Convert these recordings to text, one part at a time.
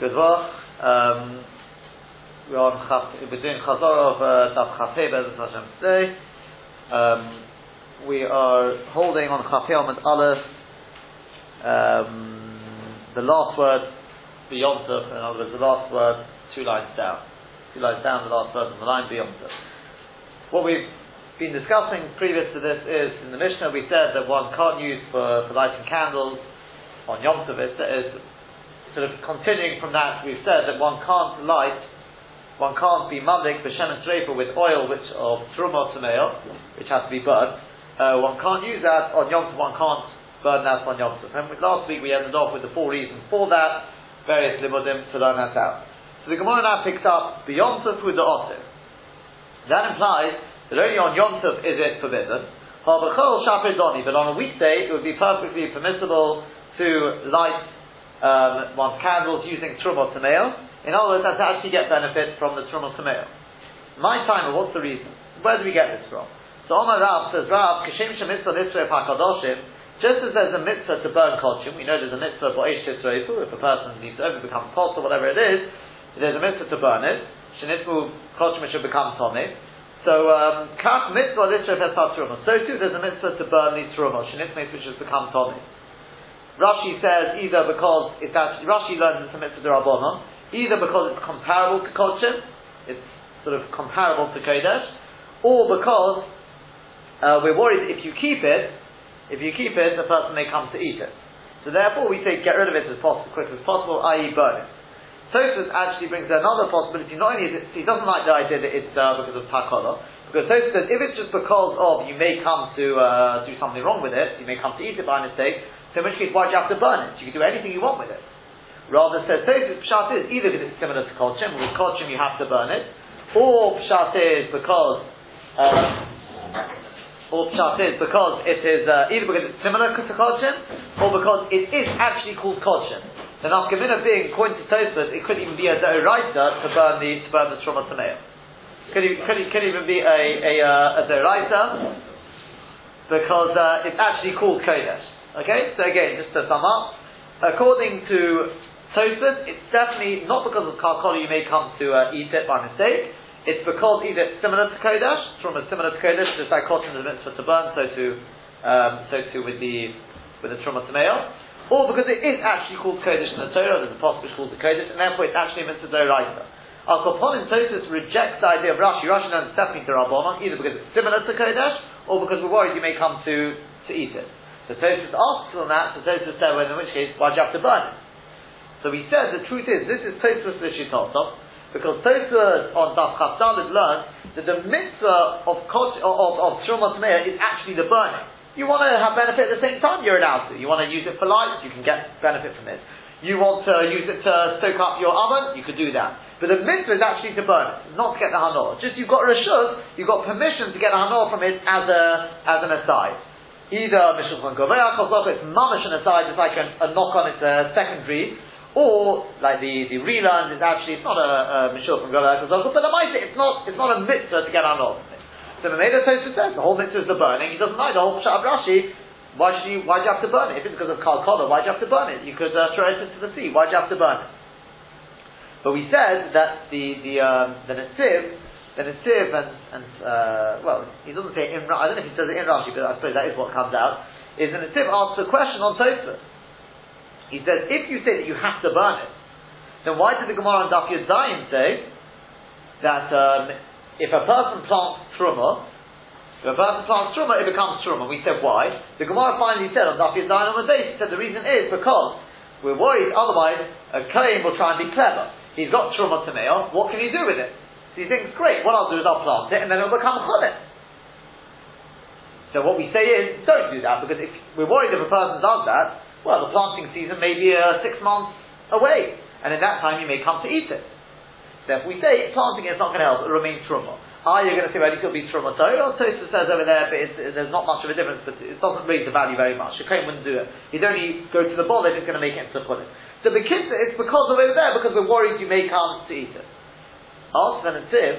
Good work. Um, we're on we're doing Chazor of uh, Daf Chafei Bezat Hashem today. Um, we are holding on Chafei Amid Aleph. Um, the last word beyond in other words, the last word two lines down. Two lines down, the last word on the line beyond What we've been discussing previous to this is in the Mishnah we said that one can't use for, for lighting candles on Yom Tov is sort of continuing from that, we've said that one can't light, one can't be madik b'shem and with oil which of truma tomato, which has to be burnt. Uh, one can't use that on Yom Tov, one can't burn that on Yom Tov. And last week we ended off with the four reasons for that, various limudim to learn that out. So the Gemara now picks up the Yom Tov with the Otter. That implies that only on Yom Tov is it forbidden. But on a weekday, it would be perfectly permissible to light um, one's candles using trumot tameo. In other words, that's to actually get benefit from the trumot tameo. My timer, what's the reason? Where do we get this from? So Omar Rav says, Rav, kishim shemitzvah nisrei hakadoshim, just as there's a mitzvah to burn kodshim, we know there's a mitzvah for eish tisreifu, if a person needs to over become pot or whatever it is, there's a mitzvah to burn it, shenitmu kodshim should become tomit. So, um, kach mitzvah pesach trumah. So too, there's a mitzvah to burn these trumah, shenitmu which has become tomit. Rashi says either because it's actually, Rashi learns it's a mitzvah derabbanon, either because it's comparable to kodesh, it's sort of comparable to kodesh, or because uh, we're worried if you keep it, if you keep it, the person may come to eat it. So therefore, we say get rid of it as possible, quick as possible, i.e., burn it. Tosfos actually brings another possibility. Not only is it, he doesn't like the idea that it's uh, because of takala, because Tosfos says if it's just because of you may come to uh, do something wrong with it, you may come to eat it by mistake, so in which case, why do you have to burn it? You can do anything you want with it. Rather, says so Pshat is either because it's similar to Kodshim, with Kodshim you have to burn it, or Pshat is because, uh, or Pshat is because it is uh, either because it's similar to Kodshim, or because it is actually called Kodshim. The Nafkamina being, according to Tosfos, it could even be a Doraita to burn the to burn the Truma Could, could, could even be a a, uh, a Doraita because uh, it's actually called Kodesh. Okay, so again, just to sum up, according to Tosfos, it's definitely not because of karkoli you may come to uh, eat it by mistake. It's because either it's similar to kodesh, from a similar to kodesh, just like cotton is a mitzvah to burn, so to um, so too with the with the truma tomato, or because it is actually called kodesh in the Torah. There's a possible called the kodesh, and therefore it's actually a mitzvah doraisa. Al Koponim Tosfos rejects the idea of Rashi. Rashi learns definitely to Rabbanon, either because it's similar to kodesh, or because we're worried you may come to to eat it. So Tosfos asks on that, so Tosfos said, well, in which case, why do you have to burn it? So we said, the truth is, this is Tosfos Lishitosov, because Tosfos on Daf Chafdal has learned that the mitzvah of, of, of, of Shumas is actually the burning. You want to have benefit at the same time, you're allowed to. You want to use it for lights, you can get benefit from it. You want to use it to stoke up your oven, you could do that. But the mitzvah is actually to burn it, not to get the hanor. Just you've got reshus, you've got permission to get the hanor from it as a as an aside either Mishulchan Goveach or it's mamish on the side, it's like a, a knock on, it's a secondary, or like the the relearns is actually it's not a, a Mishulchan Goveach but the might it's not it's not a mitzvah to get off. So Mameda Tosfos says the whole mitzvah is the burning. He doesn't like the whole Pshat Rashi. Why should you? Why do you have to burn it? If it's because of Kalkola, why do you have to burn it? You could uh, throw it into the sea. Why do you have to burn it? But we said that the the um, the Netziv then it's and, and uh, well, he doesn't say in, I don't know if he says it in Rashi, but I suppose that is what comes out, is the Netziv asks a question on Tosfos. He says, if you say that you have to burn it, then why did the Gemara on Daf Yudayim say that um, if a person plants truma, if a person plants truma, it becomes truma? We said why. The Gemara finally said on Daf Yudayim on the day, he said the reason is because we're worried otherwise a claim will try and be clever. He's got truma mail, what can he do with it? So he thinks, great, what I'll do is I'll plant it and then it'll become cholet. So what we say is, don't do that, because if we're worried if a person does that, well, the planting season may be uh, six months away, and in that time you may come to eat it. So if we say planting is not going to help, it remains truma. Are you going to say, well, it could be truma Torah? Tosa says over there, but there's not much of a difference, but it doesn't raise the value very much. Shekaim wouldn't do it. He'd only go to the bowl if it's going to make it into cholet. So kids, it's because of over there, because we're worried you may come to eat it. Netziv,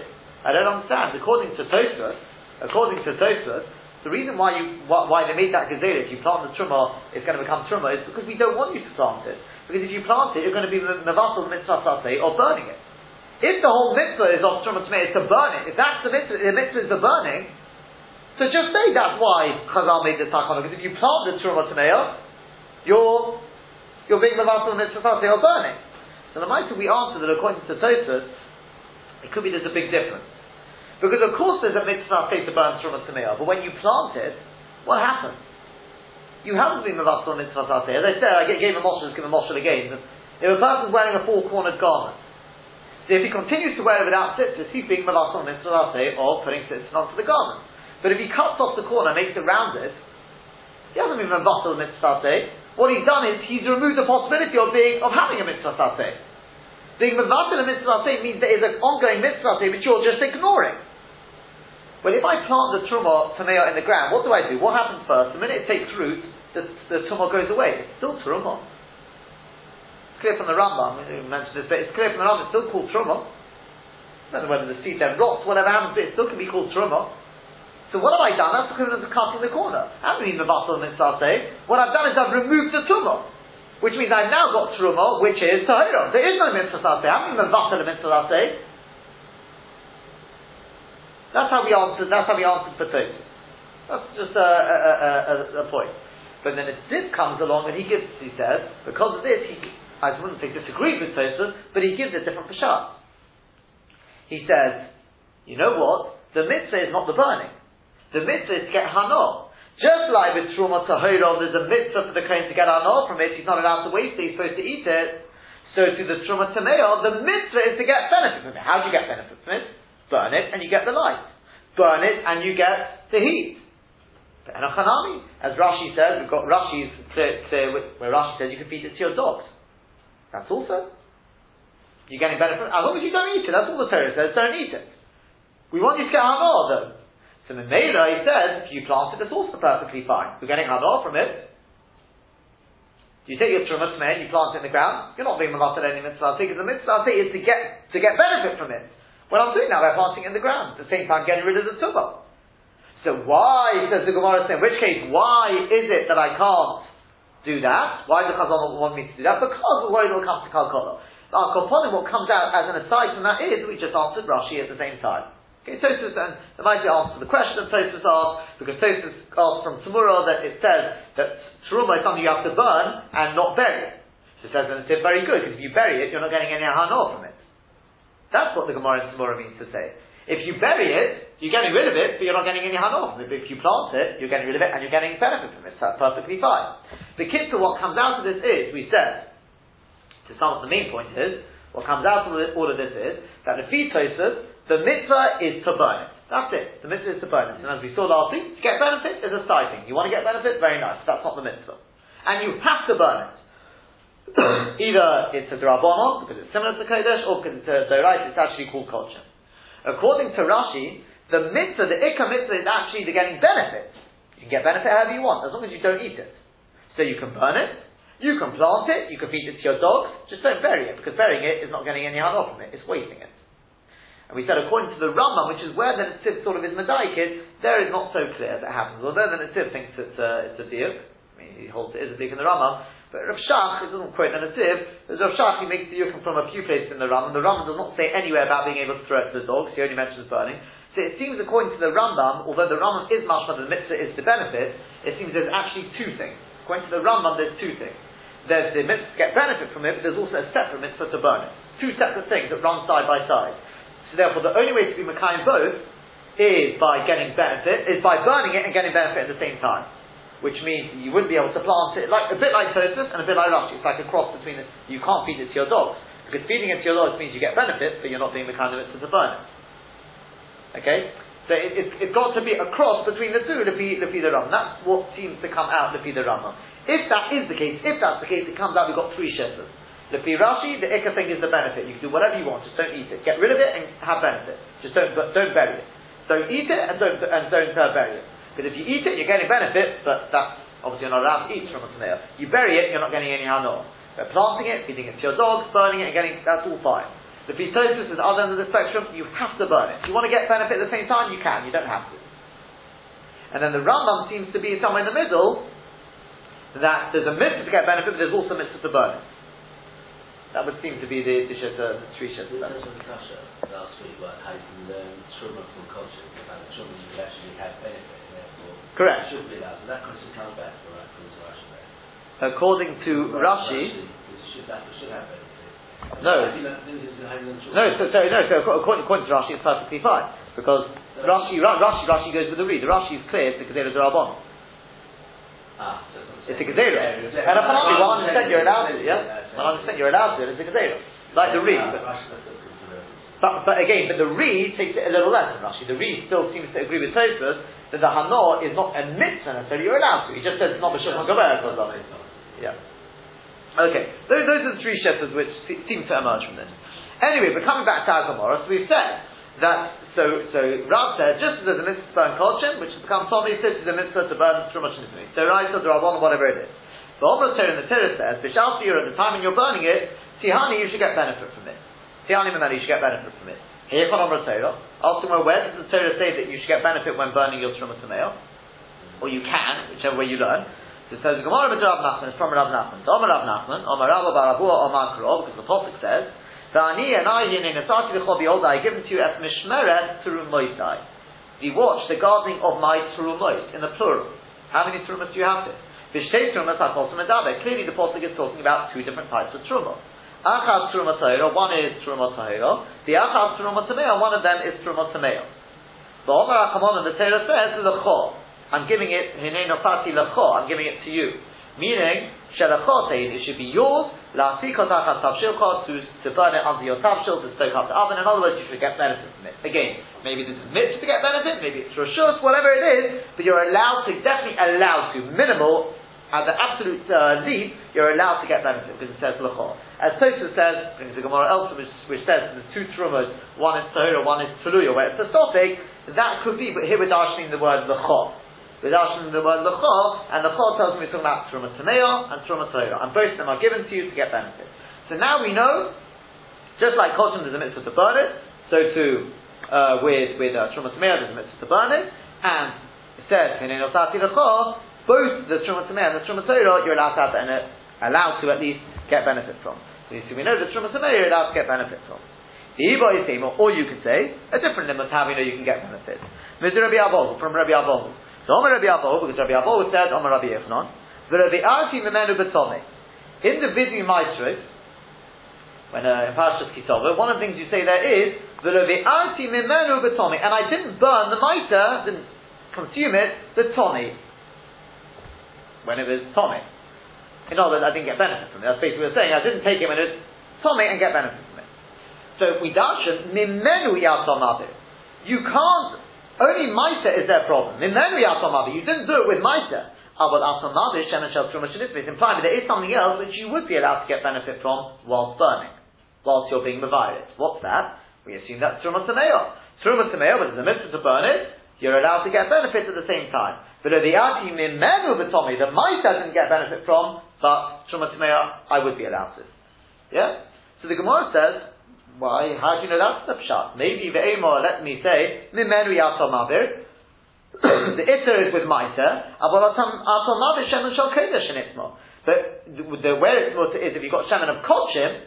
I don't understand. According to Tosfos, according to Tosfos, The reason why you why, why they made that gezerah, if you plant the truma, it's going to become truma, is because we don't want you to plant it. Because if you plant it, you're going to be mevatel mitzvah saseh or burning it. If the whole mitzvah is of truma is to burn it, if that's the mitzvah, the mitzvah is the burning, so just say that's why Chazal made the takana. Because if you plant the truma tmeya, you're you're being mevatel mitzvah or burning. So the mitzvah we answer that according to Tosfos, it could be there's a big difference. Because of course there's a mitzvah say to burn from a tamiyah, but when you plant it, what happens? You haven't been mavasal mitzvah say. As I said, I gave a moshel, give a moshel again. If a person's wearing a four-cornered garment, so if he continues to wear it without tzitzis, he's being mavasal mitzvah say, or putting tzitzis onto the garment. But if he cuts off the corner, makes it rounded, he hasn't been mavasal mitzvah say. What he's done is he's removed the possibility of being of having a mitzvah say. Being mavasil a mitzvah say means there is an ongoing mitzvah say which you're just ignoring. Well, if I plant the truma tamea in the ground, what do I do? What happens first? The minute it takes root, the, the truma goes away. It's still truma. It's clear from the Rambam, we mentioned this, but it's clear from the Rambam, it's still called truma. I don't know whether the seed then rots, whatever happens, it still can be called truma. So what have I done? That's equivalent to cutting the corner. I haven't been mevatel mitzvah say. What I've done is I've removed the tumor, Which means I've now got truma, which is tahira. There is no mitzvah say. I haven't been mevatel mitzvah say. That's how we answered. That's how we answered for Tosfos. That's just a, a, a, a, point. But then a Ziv comes along and he gives. He says because of this, he I wouldn't say disagrees with Tosfos, but he gives a different pashat. He says, you know what? The mitzvah is not the burning. The mitzvah is to get hana. Just like with truma tahorah, there's a mitzvah for the kohen to get hana from it. He's not allowed to waste it. He's supposed to eat it. So to the truma tameo, the mitzvah is to get benefit from it. How do you get benefit from it? burn it and you get the light. Burn it and you get the heat. Enochanami, as Rashi says, we've got Rashi's where Rashi says you can feed it to your dogs. That's also you're getting benefit as long as you don't eat it. That's all the Torah says. Don't eat it. We want you to get hanor though. So Memela, he says, if you plant it, it's also perfectly fine. You're getting hanor from it. You take your truma and you plant it in the ground. You're not being malated any mitzvah. Because the mitzvah is to get to get benefit from it. What I'm doing now by planting in the ground, at the same time getting rid of the tuba. So why, says the Gemara, in which case, why is it that I can't do that? Why does the Chazal want me to do that? Because we're worried it'll come to Kalkola. Our what comes out as an aside from that is, we just answered Rashi at the same time. Okay, Tosfos and the mighty answer the question that Tosfos asked, because Tosfos asked from Temurah that it says that Teruma is something you have to burn and not bury. So it says, and it's very good, because if you bury it, you're not getting any hanor from it. That's what the Gemara in Temurah means to say. If you bury it, you're getting rid of it, but you're not getting any hanor from it. But if you plant it, you're getting rid of it and you're getting benefit from it. So that's perfectly fine. The kitzur, what comes out of this is, we said, to sum up the main point is, what comes out of all of this is, that the feed the mitzvah is to burn it. That's it. The mitzvah is to burn it. And as we saw last week, to get benefit is a side thing. You want to get benefit? Very nice. That's not the mitzvah. And you have to burn it. Either it's a drabonon, because it's similar to Kodesh, or because it's a Dorait, it's actually called Kodesh. According to Rashi, the mitzvah, the Ikka mitzvah is actually the getting benefit. You can get benefit however you want, as long as you don't eat it. So you can burn it, you can plant it, you can feed it to your dog, just don't bury it, because burying it is not getting any harm from it, it's wasting it. And we said according to the Rambam, which is where the Netziv sort of is Madaikid, there is not so clear that happens. Although the Netziv thinks it's a, it's a diuk, I mean, he holds it is a diuk in the Rambam, but Rav Shach, it doesn't quote the Netziv, but Rav Shach, he makes the yukim from a few places in the Rambam. The Rambam does not say anywhere about being able to throw it to the dogs, he only mentions burning. So it seems according to the Rambam, although the Rambam is much mashma, the mitzvah is to benefit, it seems there's actually two things. According to the Rambam, there's two things. There's the mitzvah to get benefit from it, but there's also a separate mitzvah to burn it. Two separate things that run side by side. So therefore, the only way to be Makai both is by getting benefit, is by burning it and getting benefit at the same time which means you wouldn't be able to plant it, like a bit like Tosfos and a bit like Rashi. It's like a cross between it. You can't feed it to your dogs because feeding it to your dogs means you get benefit, but you're not doing the mitzvah to burn it. Okay, so it, it, it's got to be a cross between the two, Lefi, the Ram. That's what seems to come out Lefi the Rama. If that is the case, if that's the case, it comes out we've got three sheshes. Lefi Rashi, the Ikka thing is the benefit. You can do whatever you want, just don't eat it. Get rid of it and have benefit. Just don't don't bury it. Don't eat it and don't and don't uh, bury it. Because if you eat it, you're getting benefit, but that's obviously you're not allowed to eat from a tomato. You bury it, you're not getting any hanor. But planting it, feeding it to your dogs, burning it, and getting that's all fine. The pitosis is other end of the spectrum, you have to burn it. If you want to get benefit at the same time, you can, you don't have to. And then the Rambam seems to be somewhere in the middle, that there's a mitzvah to get benefit, but there's also a mitzvah to burn it. That would seem to be the, the, the, the three shets. last week, like how you can learn truma from culture, and truma you could actually have benefit, therefore Correct. should be allowed. So that question comes back to right, according to Rashi. According to Rashi, should that should have benefit. No. No, so, so no, so according, according to Rashi, it's perfectly fine because Rashi, Rashi, Rashi goes with the read. The Rashi is clear. It's the Gezerah Darabon. Ah, so It's a Gezerah. And apparently, one understand you're allowed to. Yeah, one understand you're allowed to. It's a Gezerah, like the read. But, but, again, but the read takes it a little less than Rashi. The read still seems to agree with Tosfos that the Hana is not a mitzvah necessarily. You're allowed to. He just says it's not B'Shulchan Gavera. Yeah. Okay, those, those are the three shetas which seem to emerge from this. Anyway, but coming back to our Gemara, so we've said that, so, so Rav said, just as there's a mitzvah to burn kolchin, which has become Tommy, this is a mitzvah to burn Trumash Nizmi. So says, Rabban, or whatever it is. The Omer Torah in the Torah says, Bishal you're at the time when you're burning it, Tihani, you should get benefit from it. Tihani Memani, you should get benefit from it. Here, Omer Torah. Ask him, where does the Torah say that you should get benefit when burning your Trumash Or you can, whichever way you learn. So it says Gemara of Rav Nachman is from Rav Nachman. So Omar Rav Nachman, Omar Rav Barabua, Omar Kro, because the Pasuk says, V'ani and I in Asati I give them to you as Mishmeret Turumoisai. You watch the gardening of my Turumois, in the plural. How many Turumos do you have there? Vishtei Turumas HaKol Medabe. Clearly the Pasuk is talking about two different types of Turumos. Achaz Turumah Tahira, one is Turumah Tahira. The Achaz Turumah Tameo, one of them is Turumah Tameo. The Omar Achamon, the Torah says, L'cho. I'm giving it, Hinei Nofati L'cho, I'm giving it to you. Meaning, Shelachot, it should be yours, La'asikot Achaz Tavshilchot, to, to burn it under your Tavshil, to stoke up the oven. In other words, you should get benefit from it. Again, maybe this is mitzvah to get benefit, maybe it's Roshus, whatever it is, but you're allowed to, definitely allowed to, minimal, at the absolute uh, you're allowed to get benefit because it says l'chol. As Tosfos says, brings the Gemara elsewhere, which, which says the two trumas, one is tahira, one is tuluya, where it's a topic, that could be, but here we're darshaning the word l'chol. We're darshaning the word l'chol, and l'chol tells me talking about truma tamea and truma tahira, and both of them are given to you to get benefit. So now we know, just like kolchim there's a mitzvah to burn it, so too uh, with with uh, truma tamea there's a mitzvah to burn it, and it says both the Truma Tameh and the Truma Torah, you're allowed to have, and allowed to at least get benefit from. So you see, we know the Truma Tameh you're allowed to get benefit from. Iba is same, or you could say, a different limit how we know you can get benefit. Rabbi from Rabbi Abol. So Omer Rabbi Abol, because Rabbi Abol said, Omer Rabbi Yochanan, the Rabbi Arti Memenu Betome. In the Vidi Maestros, when uh, in Parashas Ki Tavo, one of the things you say there is, the Rabbi Arti Memenu Betome, and I didn't burn the Maita, didn't consume it, the Toni, when it was Tommy. In other words, I didn't get benefit from it. That's basically what we're saying. I didn't take it when it was Tommy and get benefit from it. So if we darshan, mimenu yatomavir. You can't, only Maita is their problem. In Mimenu yatomavir. You didn't do it with Maita. Ah, Abel atomavir, shemen shel truma It's implying that there is something else which you would be allowed to get benefit from whilst burning. Whilst you're being mavirit. What's that? We assume that's truma tameo. Truma tameo, but it's a mitzvah to burn. You're allowed to get benefit at the same time. But the ati mimenu b'tomi, the Maita didn't get benefit from, but Truma Tmeya, I would be allowed to. Yeah? So the Gemara says, why, how do you know that's the pshat? Maybe the Amor, let me say, mimenu yatom avir, the itter is with Maita, but atom avir shemen shal kodesh in itmo. But the, the where it's more is if you've got shemen of kolchim,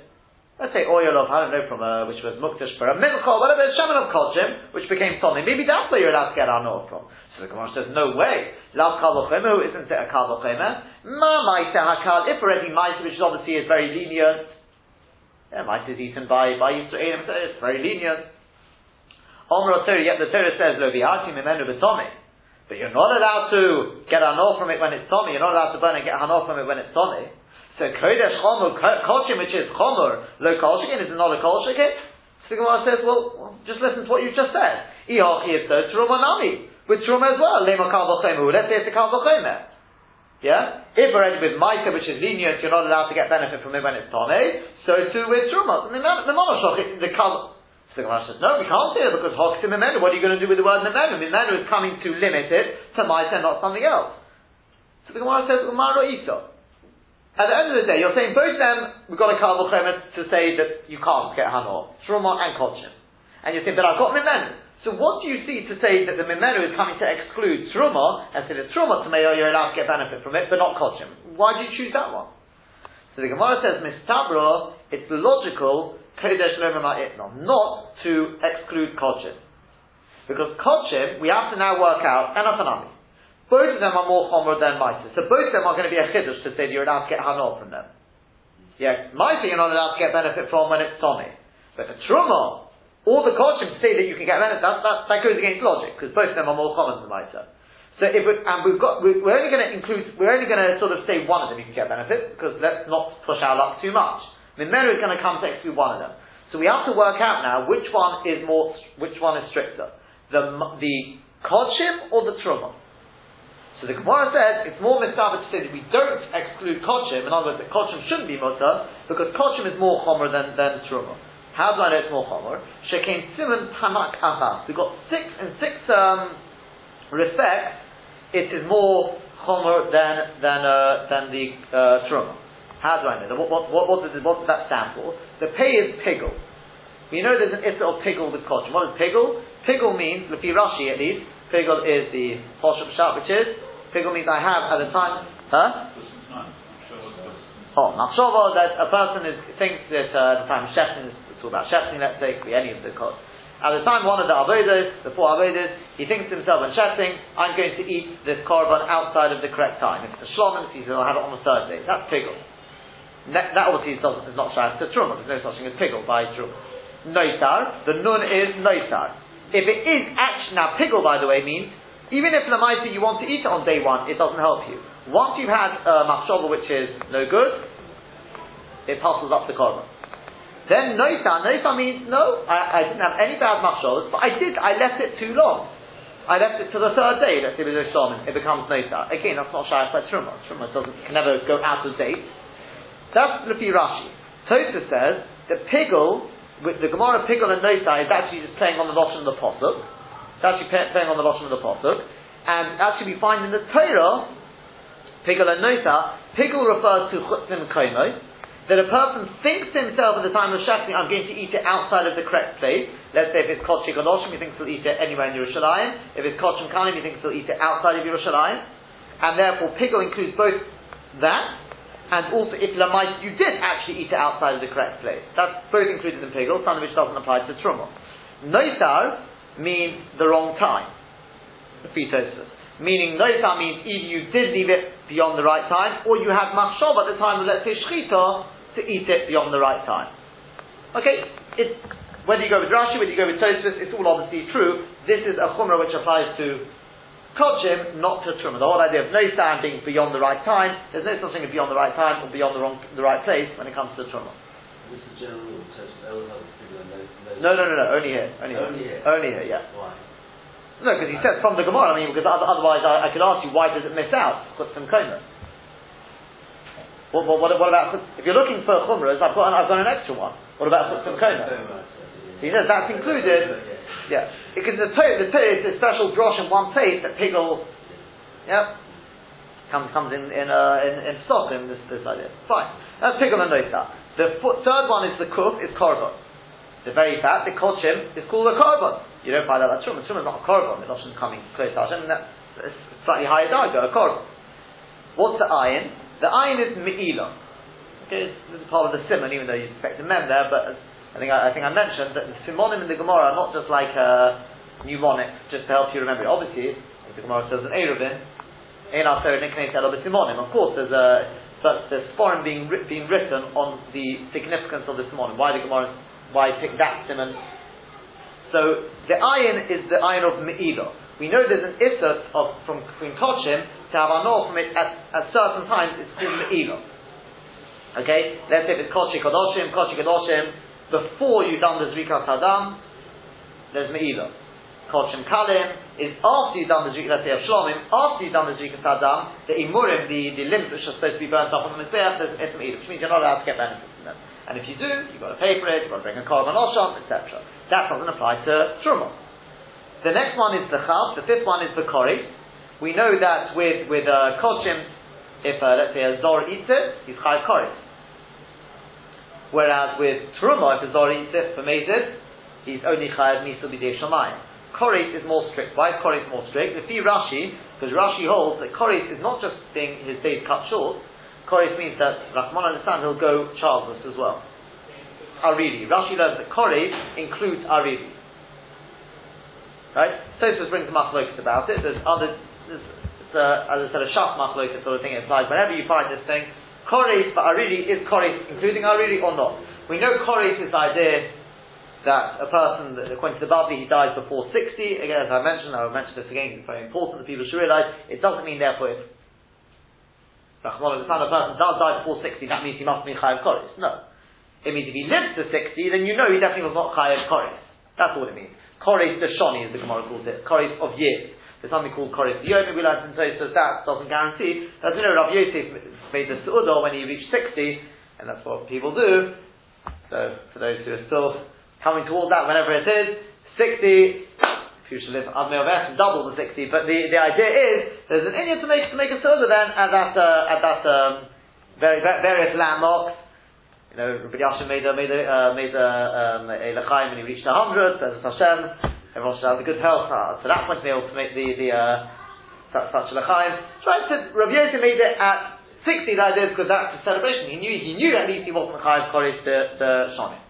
let's say oil of, I don't know, from a, which was muktash for a minchol, whatever, shemen of kolchim, which became tommy, maybe that's where you're allowed to get our north from. So the Gemara says, no way. Lav kalochema, isn't it a kalochema? Ma maita hakal, if already maita, which obviously is very lenient. Um, yeah, maita is eaten by, by Yisraelim, so it's very lenient. Omer Torah, yet the Torah says, lo vi'ati mimenu b'tomei. But you're not allowed to get hanor from it when it's tommy. You're not allowed to burn and get hanor from it when it's tommy. So kodesh chomer, kolchim, which is chomer, lo kolshikin, is it not a kolshikin? So the Gemara says, well, just listen to what you've just said. Ihochi is so, trumanami with truma as well. Lema kal Let's say it's a kal Yeah? If already with Maika, which is lenient, you're not allowed to get benefit from it when it's Tome, so too with Truma. The Monoshach, the kal. So the Gemara says, no, we can't do it because Hoksim Memenu. What are you going to do with the word Memenu? Memenu is coming to limit it to Maika, not something else. So the Gemara says, Umaro Ito. At the end of the day, you're saying both them, we've got a kal to say that you can't get Hanor. Truma and Kolchim. And you're saying, but I've got Memenu. So what do you see to say that the Mimenu is coming to exclude Truma, and say the Truma Tameo, you're allowed to get benefit from it, but not Kochim? Why do you choose that one? So the Gemara says, Mistabra, it's logical, Kodesh not to exclude Kochim. Because Kochim, we have to now work out, Enofanami. Both of them are more Chomer than Mises. So both of them are going to be a Chiddush to say that you're allowed to get Hanor from them. Yeah, Mises you're not allowed to get benefit from when it's Tommy. But the Truma, all the to say that you can get benefit, that, that, that goes against logic, because both of them are more common than Maisa. So if it, and we've got, we're only going to include, we're only going to sort of say one of them you can get benefit, because let's not push our luck too much. Mimera is going to come to exclude one of them. So we have to work out now which one is more, which one is stricter. The, the Kodshim or the Truma? So the Gemara says it's more mitzvah to say that we don't exclude Kodshim, in other words, that Kodshim shouldn't be mutter, because Kodshim is more chomer than, than Truma. How do I know it's more chomer? Shekin simon tamak achas. We've got six in six um, respects. It is more chomer than than uh, than the uh, truma. How do I know? What, what, what, what, does, what does that stand for? The pay is piggle. We know there's an issa of piggle with kochim. What is piggle? Piggle means, Lefi Rashi at least, piggle is the Hoshab Shat, which is, piggle means I have at the time, huh? Oh, Machshava, that a person is, thinks that uh, the time Shechin is talk about Shechting, let's say, could be any of the costs. At the time, one of the avodas, the four avodas, he thinks to himself, when Shechting, I'm going to eat this korban outside of the correct time. It's a shlomim, he says, I'll have it on the Thursday. That's piggle. That, that obviously is, not shaykh to truma. There's no such thing as piggle by truma. Noisar, the nun is noisar. If it is actually, now piggle by the way means, even if lamaita you want to eat it on day one, it doesn't help you. Once you've had a uh, which is no good, it hustles up the korban. Then noisa, noisa means no, I, I didn't have any bad machshavas, but I did, I left it too long. I left it to the third day, let's say with Shlomin, it becomes noisa. Again, that's not shy by Truma. Truma doesn't, can never go out of date. That's Lefi Rashi. Tosa says that piggle, with the Gemara piggle and noisa is actually just playing on the lotion of the posuk. It's actually playing on the lotion of the posuk. And actually we find in the Torah, piggle and noisa, piggle refers to chutzim komo, that a person thinks to himself at the time of Shechting, I'm going to eat it outside of the correct place. Let's say if it's Kodesh Kodoshim, he thinks he'll eat it anywhere in Yerushalayim. If it's Kodesh Kalim, he thinks he'll eat it outside of Yerushalayim. And therefore, pigel includes both that, and also if Lamait, you did actually eat it outside of the correct place. That's both included in pigel, some of which doesn't apply to Trumah. Noisar means the wrong time. The Fetosis. Meaning, noisar means either you did leave it beyond the right time, or you had machshov at the time of, let's say, shchita, to eat it beyond the right time. Okay, it, whether you go with Rashi, whether you go with Tosfos, it's all obviously true. This is a chumrah which applies to Kodshim, not to Truma. The whole idea of no stand being beyond the right time, there's no such thing as beyond the right time or beyond the wrong, the right place when it comes to Truma. This is general no, no, no, no, only here. Only, only here. Only here, yeah. Why? No, because he says from the Gemara, I mean, because otherwise I, I could ask you, why does it miss out? Put some koma. What, what, what, what, about if you're looking for chumras? I've got an, I've got an extra one. What about chutzim kona? He says that's included. Yeah, because the pit, the pit is a special drosh in one place that piggle. Yep. Comes comes in in uh, in, in stock in this this idea. Fine. That's piggle and noisa. The foot, third one is the kuf is korban. The very fat the kochim is called a korban. You don't find that at truma. Truma is not a korban. It's not coming close to Hashem. That's slightly higher darga, a korban. What's the iron? The ayin is me'ila. Okay, this is part of the simon, even though you expect a mem there, but I think I, I, think I mentioned that the simonim in the Gemara are not just like uh, mnemonic, just to help you remember. Obviously, the Gemara says an Eruvin, in our Torah nicknames simonim. Of course, there's a but there's foreign being being written on the significance of the simonim. Why the Gemara? Why pick that simon? So the ayin is the ayin of me'ila. We know there's an issa of from Queen Kochim to have anor from it at, at certain times, it's called Me'ila. Okay? Let's say if it's Koshi Kadoshim, Koshi Kadoshim, before you've done the Zrikas Hadam, there's Me'ila. Koshim Kalim is after you've done the say of Shlomim, after you've done the Zrikas Hadam, the Imurim, the, the limbs which are supposed to be burnt off on the Mizbeach, there's it's Me'ila, which means you're not allowed to get benefits from them. And if you do, you've got to pay for it, you've got to bring a Korban Osham, etc. That doesn't apply to Trumah. The next one is the Chav, the fifth one is the Kori, we know that with with uh, kochim, if uh, let's say a zor eats it, he's chayav koris. Whereas with truma, if a zor eats it for mezid, he's only chayav misu b'dei shamayim. Koris is more strict. Why is more strict? If you Rashi, because Rashi holds that Koris is not just being his days cut short, Koris means that Rahman understand he'll go childless as well. Aridi. Rashi learns that Koris includes Aridi. Right? Tosfos brings machlokes about it. There's other, there's, it's a, uh, as I said, a shaf machlokes sort of thing applies. Whenever you find this thing, Koris for Aridi, is Koris including Aridi or not? We know Koris is the idea that a person, according to the Babli, he dies before 60. Again, as I mentioned, I will mention this again, it's very important that people should realize, it doesn't mean therefore if Rahman a person does die before 60, that means he must be Chayav Koris. No. It means if he lives to 60, then you know he definitely was not Chayav Koris. That's what it means. Koris the Shoni, as the Gemara calls it. Koris of years. There's something called Koris Yom, we learned in so that doesn't guarantee. As you know, Rav Yosef made the Su'udah when he reached 60, and that's what people do. So, for those who are still coming towards that whenever it is. 60, if you should live Avmei double the 60, but the, the idea is, there's an Indian to make, to make a soda then at that, uh, at that, um, very, various landmarks. You know, Rabbi Yashin made a, made a, uh, made a, um, a L'chaim when he reached 100, says Hashem, everyone should have the good health, uh, to that point to be able to make the, the, uh, such, a L'chaim. Right, so Rabbi Yosef made it at 60, the idea is because that's a celebration. He knew, he knew at least he wasn't Chayiv Koresh the, the Shani.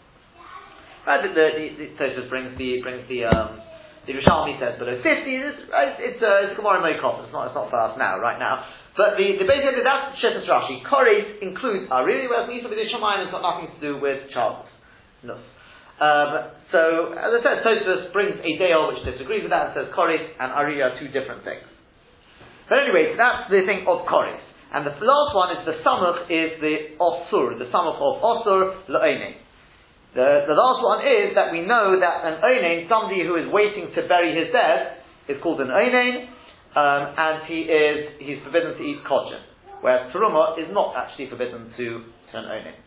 Right, the, the, the, the brings the, brings the, um, the Rishalmi says below 50, it's, it's, uh, it's Gemara Mokos, it's not, it's not for us now, right now. But the, the basic idea, that's Shetas Rashi. Kores includes Ariri, whereas Nisa with has got nothing to do with childless. No. Um, so, as I said, Tosfos brings a Dale which disagrees with that and says Kores and Ariri are two different things. But anyway, that's the thing of Kores. And the last one is the Samuch is the Osur, the Samuch of Osur La'one. The, the last one is that we know that an oinain, somebody who is waiting to bury his dead, is called an oinain, um, and he is he's forbidden to eat kosher. Whereas teruma is not actually forbidden to, turn oinain.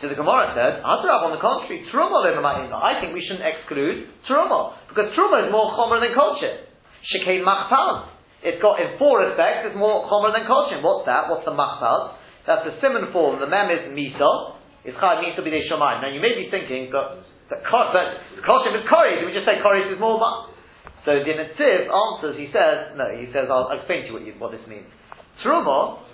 So the Gemara says, Adrab, on the contrary, truma I think we shouldn't exclude truma because truma is more chomer than kosher. Shekain machpal. It's got in four respects. It's more chomer than kosher. What's that? What's the machpal? That's the simon form. The mem is misa is chayv needs to be Shomayim. Now you may be thinking, but that Koshim is Koris, we just say Koris is more So the Netziv answers, he says, no, he says, I'll, I'll explain to you what, you what this means. Truma,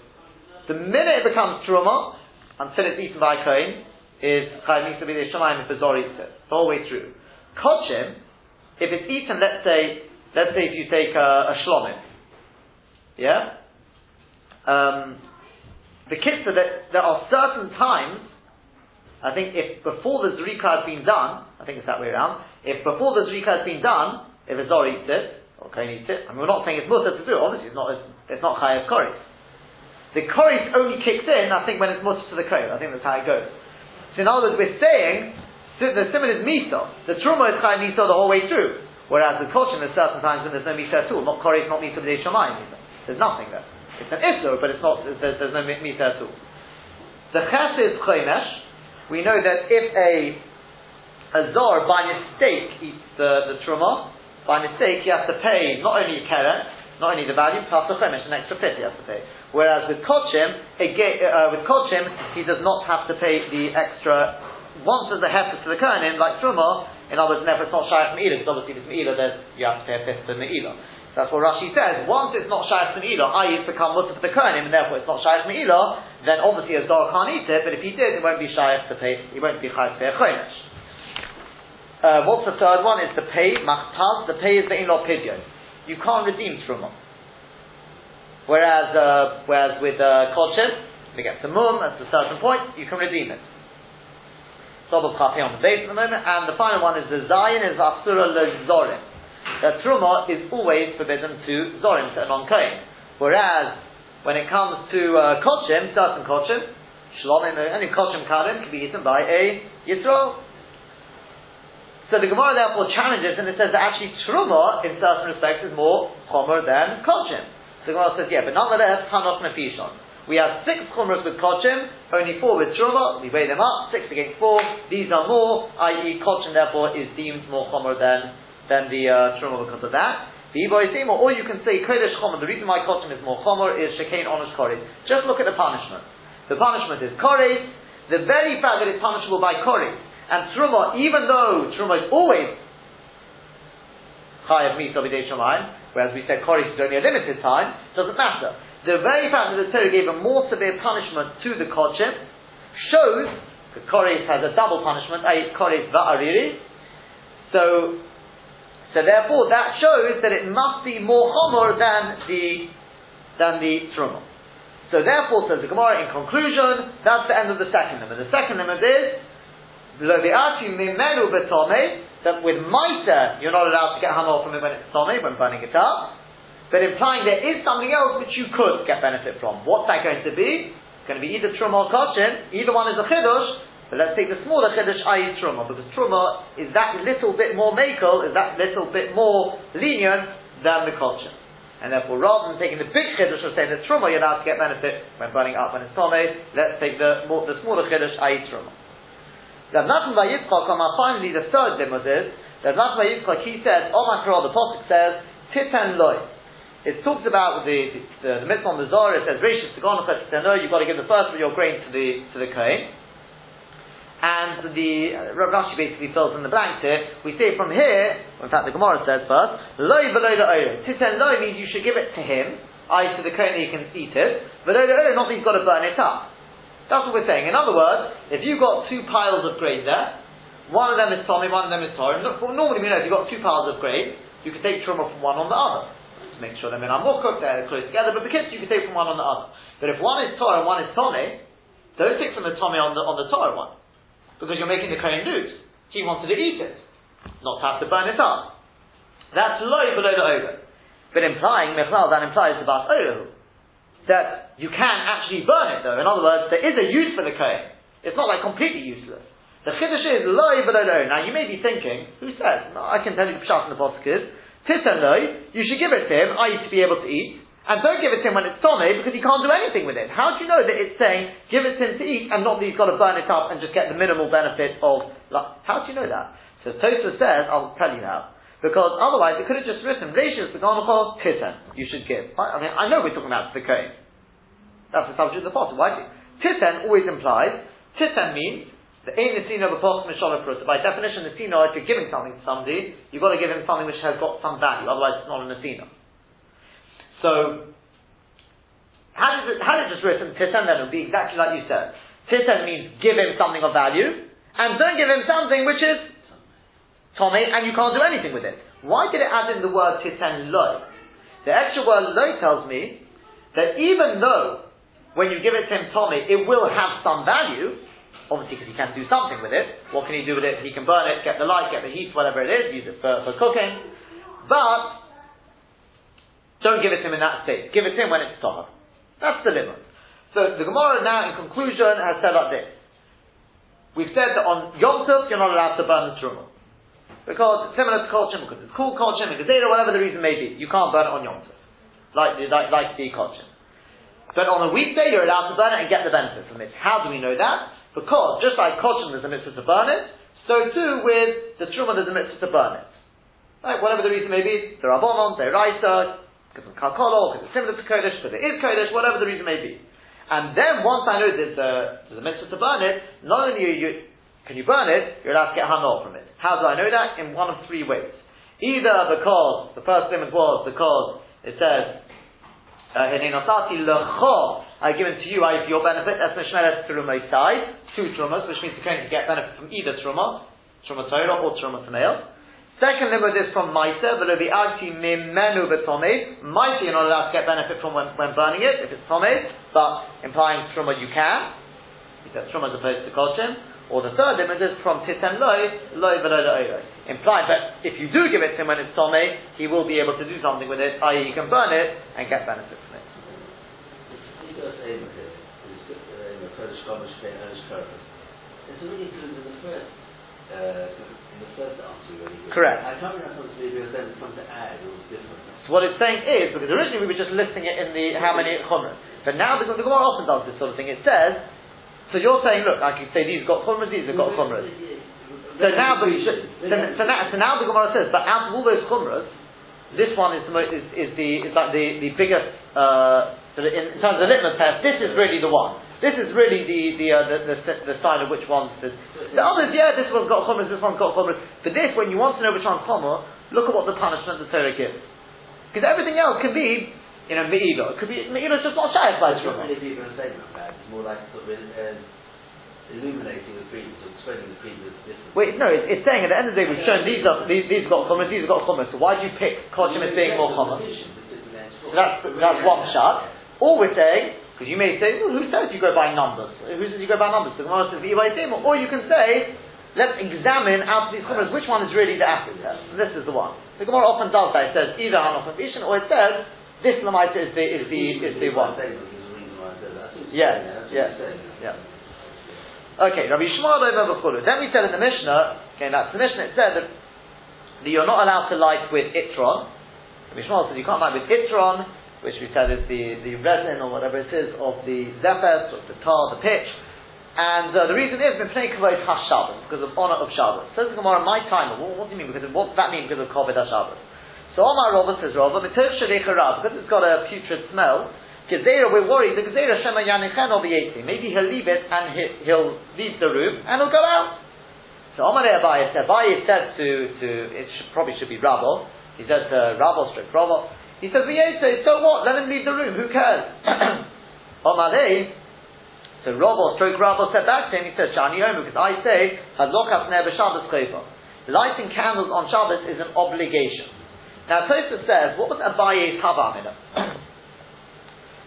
the minute it becomes Truma, until it's eaten by Kohen, is needs to be the. The way through. Koshim, if it's eaten, let's say, let's say if you take a, a yeah? Um, the kitzah, that there are certain times I think if before the Zrika has been done, I think it's that way around, if before the Zrika has been done, if a Zor eats it, or Kohen eats it, I mean, we're not saying it's mutter to do, obviously it's not, it's, it's not Chayav Koris. The Koris only kicks in, I think, when it's mutter to the Kohen. I think that's how it goes. So in other words, we're saying, the simon is Misa. The Truma is Chayav Misa the whole way through. Whereas the Koshin, there's certain times when there's no Misa at all. Not Koris, not Misa B'dei Shamayim There's nothing there. It's an Isur, but it's not, there's, there's no Misa at all. The Ches is Chomesh, we know that if a a zor by mistake eats the, the truma, by mistake he has to pay not only keren, not only the value, plus the chemesh, an extra fifty he has to pay. Whereas with kochim, again, uh, with kochim, he does not have to pay the extra. Once there's a hefker to the kohenim, like truma, in other words, never it's not shy from because obviously it's me'ilah, then you have to pay a fifth for me'ilah. That's what Rashi says. Once it's not Shayach Me'ilah, i.e. it's become Mutter for the Kohanim, and therefore it's not Shayach Me'ilah, then obviously a dog can't eat it, but if he did, it won't be Shayach to pay, he won't be Chayav to pay a Chodesh. Uh, what's the third one? Is the pay, Machpaz, the pay is the in-law pidyon. You can't redeem Truma. Whereas, uh, whereas with uh, Kodshim, we get to Mum, at a certain point, you can redeem it. Sobel Chapi on the base at the moment, and the final one is the Zion is Asura Lezorim that truma is always forbidden to zorim, to non-kohen. Whereas, when it comes to uh, kochim, certain kochim, shalomim, any kochim kalim can be eaten by a yisro. So the Gemara therefore challenges and it says that actually truma, in certain respects, is more chomer than kochim. So the Gemara says, yeah, but nonetheless, hanok nefishon. We have six chumras with kochim, only four with truma. We weigh them up, six against four. These are more, i.e., kochim therefore is deemed more chomer than than the uh, truma because of that. The Iboisim, or you can say Kodesh Chomer, the reason why Kochim is more Chomer is Shekain Onush Koresh. Just look at the punishment. The punishment is Koresh, the very fact that it's punishable by Koresh. And Truma, even though Truma is always high chayav misa b'dei shamayim, whereas we said koris is only a limited time, doesn't matter. The very fact that the Torah gave a more severe punishment to the kodshim shows, that koris has a double punishment, i.e. koris va'ariri, so, so therefore that shows that it must be more homor than the, than the truma. So therefore, says the Gemara, in conclusion, that's the end of the second limit. The second limit is, that with Maita, you're not allowed to get Hanol from it when it's Tome, when burning it up, but implying there is something else which you could get benefit from. What's that going to be? It's going to be either Truma or Koshin, either one is a Chiddush, but let's take the smaller Chiddush, i.e. Truma, because Truma is that little bit more Makel, is that little bit more lenient than the Koshin. And therefore, rather than taking the big chiddush of saying that truma you're allowed to get benefit when burning up when it's tome, let's take the more, the smaller chiddush, i.e. truma. Rav Nachman bar Yitzchak, finally the third limud is, Rav Nachman bar Yitzchak, he says, Omar Karol, the Pasuk says, Titan loy. It talks about the, the, the, the mitzvah on the Zohar, it says, Rishis Tigonah Titan loy, you've got to give the first of your grain to the, to the Kohen. And the uh, Rashi basically fills in the blanks here. We see from here, in fact the Gemara says first, loy below the oil. Titen loy means you should give it to him, i.e. to the kohen he can eat it. Below the oil, not that he's got to burn it up. That's what we're saying. In other words, if you've got two piles of grain there, one of them is Tommy, one of them is Torah. Normally we know if you've got two piles of grain, you can take truma from one on the other. To make sure they're more cooked, they're uh, close together, but because you can take from one on the other. But if one is Torah and one is Tommy, don't take from the Tommy on the, on the Torah one because you're making the Kohen lose. He wanted to eat it, not to have to burn it up. That's low below the over. But implying, Mechlal, that implies the Bas that you can actually burn it though. In other words, there is a use for the Kohen. It's not like completely useless. The Chiddush is low below the Now you may be thinking, who says? No, I can tell you the Pshat in the Pasuk is, Titan you should give it to him, I used to be able to eat, and don't give it to him when it's tome because he can't do anything with it. How do you know that it's saying give it to him to eat and not that he's got to burn it up and just get the minimal benefit of? Like, how do you know that? So Tosa says, I'll tell you now. Because otherwise it could have just written Rashis the Garnachol Titan. You should give. I, mean, I know we're talking about the Kohen. That's the subject of the potter. Why do? Titan always implies Titan means the aim is seen of a post By definition, the if you're giving something to somebody, you've got to give him something which has got some value. Otherwise, it's not an asina. So, had it, had it just written Tisan, then it would be exactly like you said. Tisan means give him something of value, and don't give him something which is Tommy, and you can't do anything with it. Why did it add in the word Tisan loy? The extra word loy tells me that even though when you give it to him Tommy, it will have some value, obviously because he can do something with it. What can he do with it? He can burn it, get the light, get the heat, whatever it is, use it for, for cooking. But don't give it to him in that state. Give it to him when it's tahar. That's the limit. So the Gemara now, in conclusion, has said like this. We've said that on Yom Tov, you're not allowed to burn the truma. Because it's similar to Kol because it's called Kol Shem, whatever the reason may be, you can't burn it on Yom Tov. Like, like, like the Kol But on a weekday, you're allowed to burn it and get the benefit from it. How do we know that? Because, just like Kol there's a mitzvah to burn it, so too with the Truma, there's a mitzvah to burn it. Right, whatever the reason may be, the Rabbanon, the Raisa, because of Kalkolo, because it's similar to Kodesh, because it is Kodesh, whatever the reason may be. And then once I know there's a, there's a mitzvah to burn it, not only you, you, can you burn it, you're allowed to get hanol from it. How do I know that? In one of three ways. Either because, the first limit was because it says, uh, I give it to you, I for your benefit, that's Mishmeres Trumah two trumas, which means the Kohen can get benefit from either truma, truma Torah or truma Tamil. Second limud is from Maisa, but the Agti Mimenu Betome. Maisa you're not allowed to get benefit from when, when burning it, if it's Tome, but implying Truma you can. He says Truma as opposed to Kolchim. Or the third limud is from Titen Loi, Loi Velo Loi. Implied that if you do give it to him when it's Tome, he will be able to do something with it, i.e. he can burn it and get benefit from it. It's really good in the first. Uh, Correct. I can't remember maybe it was something to add or different. So what it's saying is, because originally we were just listing it in the how many chumras, but now because the Gemara often does this sort of thing, it says, so you're saying, look, I can say these got chumras, these have got chumras. So now, the, so, so, now, so now the Gemara says, but out of all those chumras, this one is the most, is, is the is like the the biggest uh, sort of in, in terms of the litmus test. This is really the one. This is really the the, uh, the, the, the, sign of which one. this. The others, yeah, this one's got chumras, this one's got chumras. But this, when you want to know which one's chumrah, look at what the punishment the Torah gives. Because everything else can be, you know, Me'ila. It could be, Me'ila's just not shy by It's not Truma. really people are saying about. It's more like sort of uh, illuminating the previous, or explaining the difference. Wait, no, it's, it's saying at the end of the day we've shown these are, these, these got chumras, these have got chumras, so why do you pick Koshim as being more common? So that's, that's one shot. Or we're saying, because you may say, well, who says you go by numbers? Who says you go by numbers? The Gemara says, "V'yibaytim," or you can say, let's examine out of these chumras which one is really the acid test. This is the one. The Gemara often does that. It says either Hanoch and Vishan, or it says this Lamaita is the is the is the one. Yeah, yeah, yeah. Okay, Rabbi Shmuel over Bechulu. Then we said in the Mishnah, okay, that's the Mishnah, it said that, that you're not allowed to light with Itron. Rabbi Shmuel says you can't light with Itron, which we said is the, the resin or whatever it is of the zephyrs, or the tar, the pitch. And uh, the reason is, Mipnei Kavod HaShabbos, because of honor of Shabbos. Says the Gemara, my time, what, what do you mean? Because of, what does that mean because of Kavod HaShabbos? So Omar Rava says Rava, Shalech because it's got a putrid smell, Gezerah, we're worried, the Gezerah Shema Yanichen will be 80. Maybe he'll leave it and he, he'll leave the room and he'll go out. So Omar Abaye said, Abaye said to, to it should, probably should be Rabbo, he said to Rabbo straight Rabbo, he says, V'yete, so what, let him leave the room, who cares? Omar so Rabbo stroke Rabbo said back to him, he said, Shani Omer, because I say, Hadlokas Ner B'Shabbos Chayva. Lighting candles on Shabbos is an obligation. Now Tosfos says, what was Abaye's Havamina?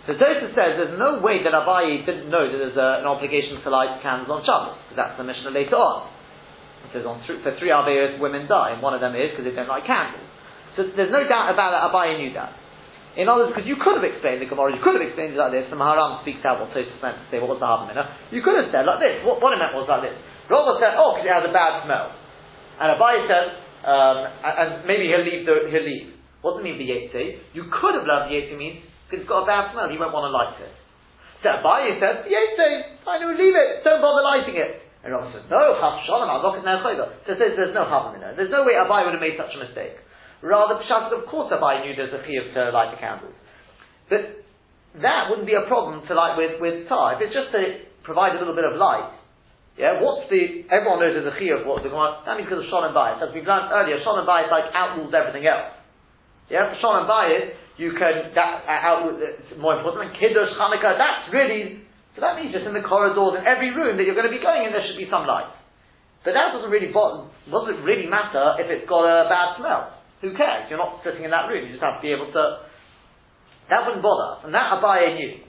So Tosfos says there's no way that Abaye didn't know that there's a, an obligation to light candles on Shabbos, because that's the Mishnah later on. It says on th- for three Aveyos women die, and one of them is because they don't light candles. So there's no doubt about that Abaye knew that. In other words, because you could have explained the Gemara, you could have explained it like this, the Maharam speaks out what Tosfos meant to say, what was the Havamina. You could have said like this, what, what it meant was like this. Rava said, oh, because it has a bad smell. And Abaye said, um, and, maybe he'll leave the, he'll leave. What does it mean, B'yetze? You could have learned B'yetze means because it's got a bad smell, he won't want to light it. So Abaye said, Yete, fine, we'll leave it, don't bother lighting it. And Rabbi says, no, Chas Shalom, I'll look at Nechayda. So there's, there's no harm in there. There's no way Abaye would have made such a mistake. Rather, Pshat, of course Abaye knew there's a chiyuv to light the candles. But that wouldn't be a problem to light with, with tar. If it's just to provide a little bit of light, yeah, what's the, everyone knows there's a chiyuv, what the that means because of Shalom Bayis. As we've learned earlier, Shalom Bayis like outrules everything else. Yeah, for Shalom Bayis, you can that uh, out more important than kiddush Hanukkah. That's really so that means just in the corridors in every room that you're going to be going in, there should be some light. But that doesn't really bother, doesn't really matter if it's got a bad smell. Who cares? You're not sitting in that room. You just have to be able to. That wouldn't bother and that Abaye knew.